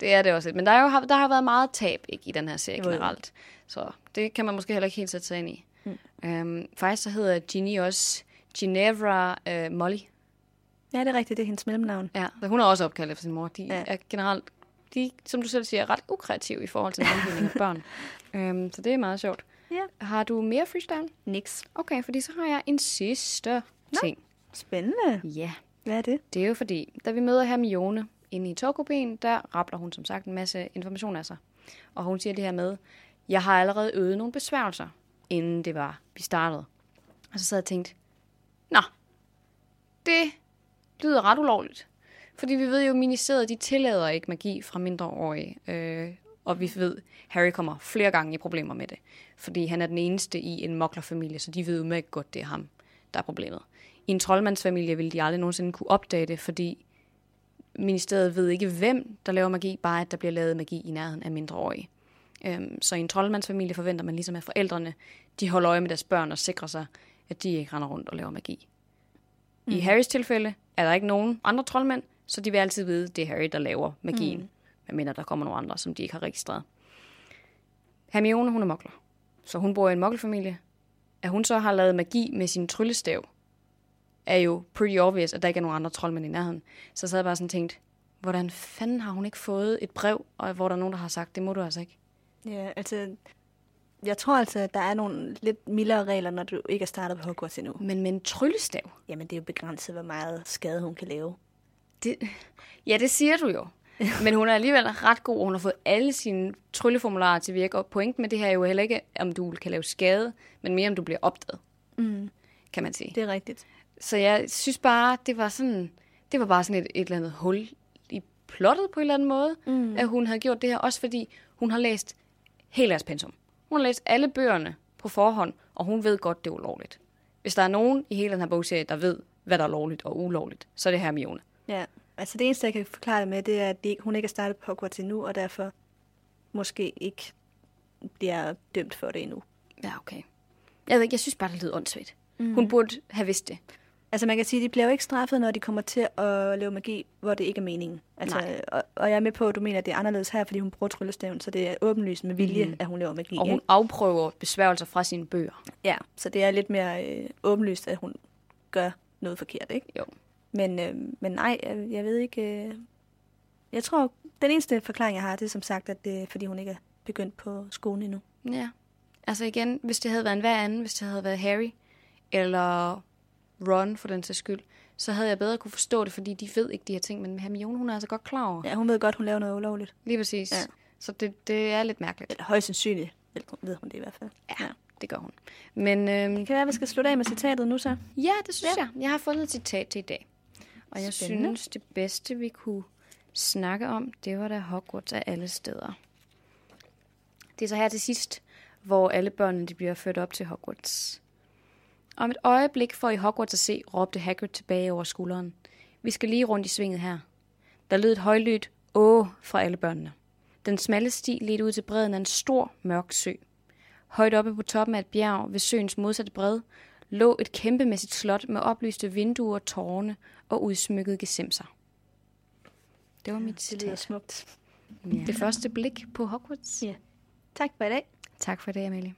Det er det også lidt. Men der, er jo, der har været meget tab ikke, i den her serie jo. generelt. Så det kan man måske heller ikke helt sætte sig ind i. Mm. Øhm, faktisk så hedder Ginny også Ginevra øh, Molly. Ja, det er rigtigt, det er hendes mellemnavn. Ja, så hun er også opkaldt efter sin mor. De Ja. er generelt, de, som du selv siger, er ret ukreative i forhold til navngivning af børn. Øhm, så det er meget sjovt. Ja. Har du mere freestyle? Nix. Okay, fordi så har jeg en sidste Nå. ting. Spændende. Ja. Hvad er det? Det er jo fordi, da vi møder Hermione inde i togkopien, der rappler hun som sagt en masse information af sig. Og hun siger det her med, jeg har allerede øvet nogle besværgelser, inden det var, vi startede. Og så sad jeg og tænkte, det lyder ret ulovligt. Fordi vi ved jo, at ministeriet de tillader ikke magi fra mindreårige. Øh, og vi ved, Harry kommer flere gange i problemer med det. Fordi han er den eneste i en moklerfamilie, så de ved jo ikke godt, det er ham, der er problemet. I en troldmandsfamilie ville de aldrig nogensinde kunne opdage det, fordi ministeriet ved ikke, hvem der laver magi, bare at der bliver lavet magi i nærheden af mindreårige. Øhm, så i en troldmandsfamilie forventer man ligesom, at forældrene de holder øje med deres børn og sikrer sig, at de ikke render rundt og laver magi. Mm. I Harrys tilfælde er der ikke nogen andre troldmænd, så de vil altid vide, at det er Harry, der laver magien. Mm. Medmindre der kommer nogle andre, som de ikke har registreret. Hermione, hun er mokler. Så hun bor i en mokkelfamilie. At hun så har lavet magi med sin tryllestav, er jo pretty obvious, at der ikke er nogen andre troldmænd i nærheden. Så jeg sad bare sådan og tænkte, hvordan fanden har hun ikke fået et brev, og hvor der er nogen, der har sagt, det må du altså ikke. Ja, altså... Jeg tror altså, at der er nogle lidt mildere regler, når du ikke er startet på Hogwarts endnu. Men med en tryllestav, Jamen, det er jo begrænset, hvor meget skade hun kan lave. det, ja, det siger du jo. Men hun er alligevel ret god, og hun har fået alle sine trylleformularer til virke. Og pointen med det her er jo heller ikke, om du kan lave skade, men mere om du bliver opdaget, Mm, kan man sige. det er rigtigt. Så jeg synes bare, det var sådan, det var bare sådan et, et eller andet hul i plottet på en eller anden måde, mm. at hun havde gjort det her, også fordi hun har læst hele deres pensum. Hun har læst alle bøgerne på forhånd, og hun ved godt, det er ulovligt. Hvis der er nogen i hele den her bogserie, der ved, hvad der er lovligt og ulovligt, så er det Hermione. Ja, altså det eneste, jeg kan forklare det med, det er, at de, hun ikke er startet på Hogwarts endnu, og derfor måske ikke bliver dømt for det endnu. Ja, okay. Jeg ved ikke, jeg synes bare, det lyder åndssvagt. Mm. Hun burde have vidst det. Altså man kan sige, at de bliver jo ikke straffet, når de kommer til at lave magi, hvor det ikke er meningen. Altså, Nej. og, og jeg er med på, at du mener, at det er anderledes her, fordi hun bruger tryllestaven, så det er åbenlyst med vilje, mm. at hun laver magi. Og hun ikke? afprøver besværgelser fra sine bøger. Ja, så det er lidt mere øh, åbenlyst, at hun gør noget forkert, ikke? Jo. Men, øh, men nej, jeg, jeg ved ikke... Øh, jeg tror, den eneste forklaring, jeg har, det er som sagt, at det er, fordi hun ikke er begyndt på skolen endnu. Ja. Altså igen, hvis det havde været en hver anden, hvis det havde været Harry, eller Ron for den sags skyld, så havde jeg bedre kunne forstå det, fordi de ved ikke de her ting, men Hermione, hun er altså godt klar over. Ja, hun ved godt, hun laver noget ulovligt. Lige præcis. Ja. Ja. Så det, det er lidt mærkeligt. Eller højst sandsynligt ved hun- ved hun det i hvert fald. Ja, det gør hun. Men øhm, Det kan være, at vi skal slutte af med citatet nu så. ja, det synes Ja. ja. jeg. Jeg har fundet et citat til i dag. Og jeg Spændende. synes, det bedste, vi kunne snakke om, det var da Hogwarts af alle steder. Det er så her til sidst, hvor alle børnene de bliver ført op til Hogwarts. Om et øjeblik får I Hogwarts at se, råbte Hagrid tilbage over skulderen. Vi skal lige rundt i svinget her. Der lød et højlydt åh fra alle børnene. Den smalle sti ledte ud til bredden af en stor, mørk sø. Højt oppe på toppen af et bjerg ved søens modsatte bred lå et kæmpemæssigt slot med oplyste vinduer, tårne og udsmykkede gesimser. Det var mit Det lyder citat. smukt. Ja. Det første blik på Hogwarts. Ja. Tak for i dag. Tak for det, Amalie.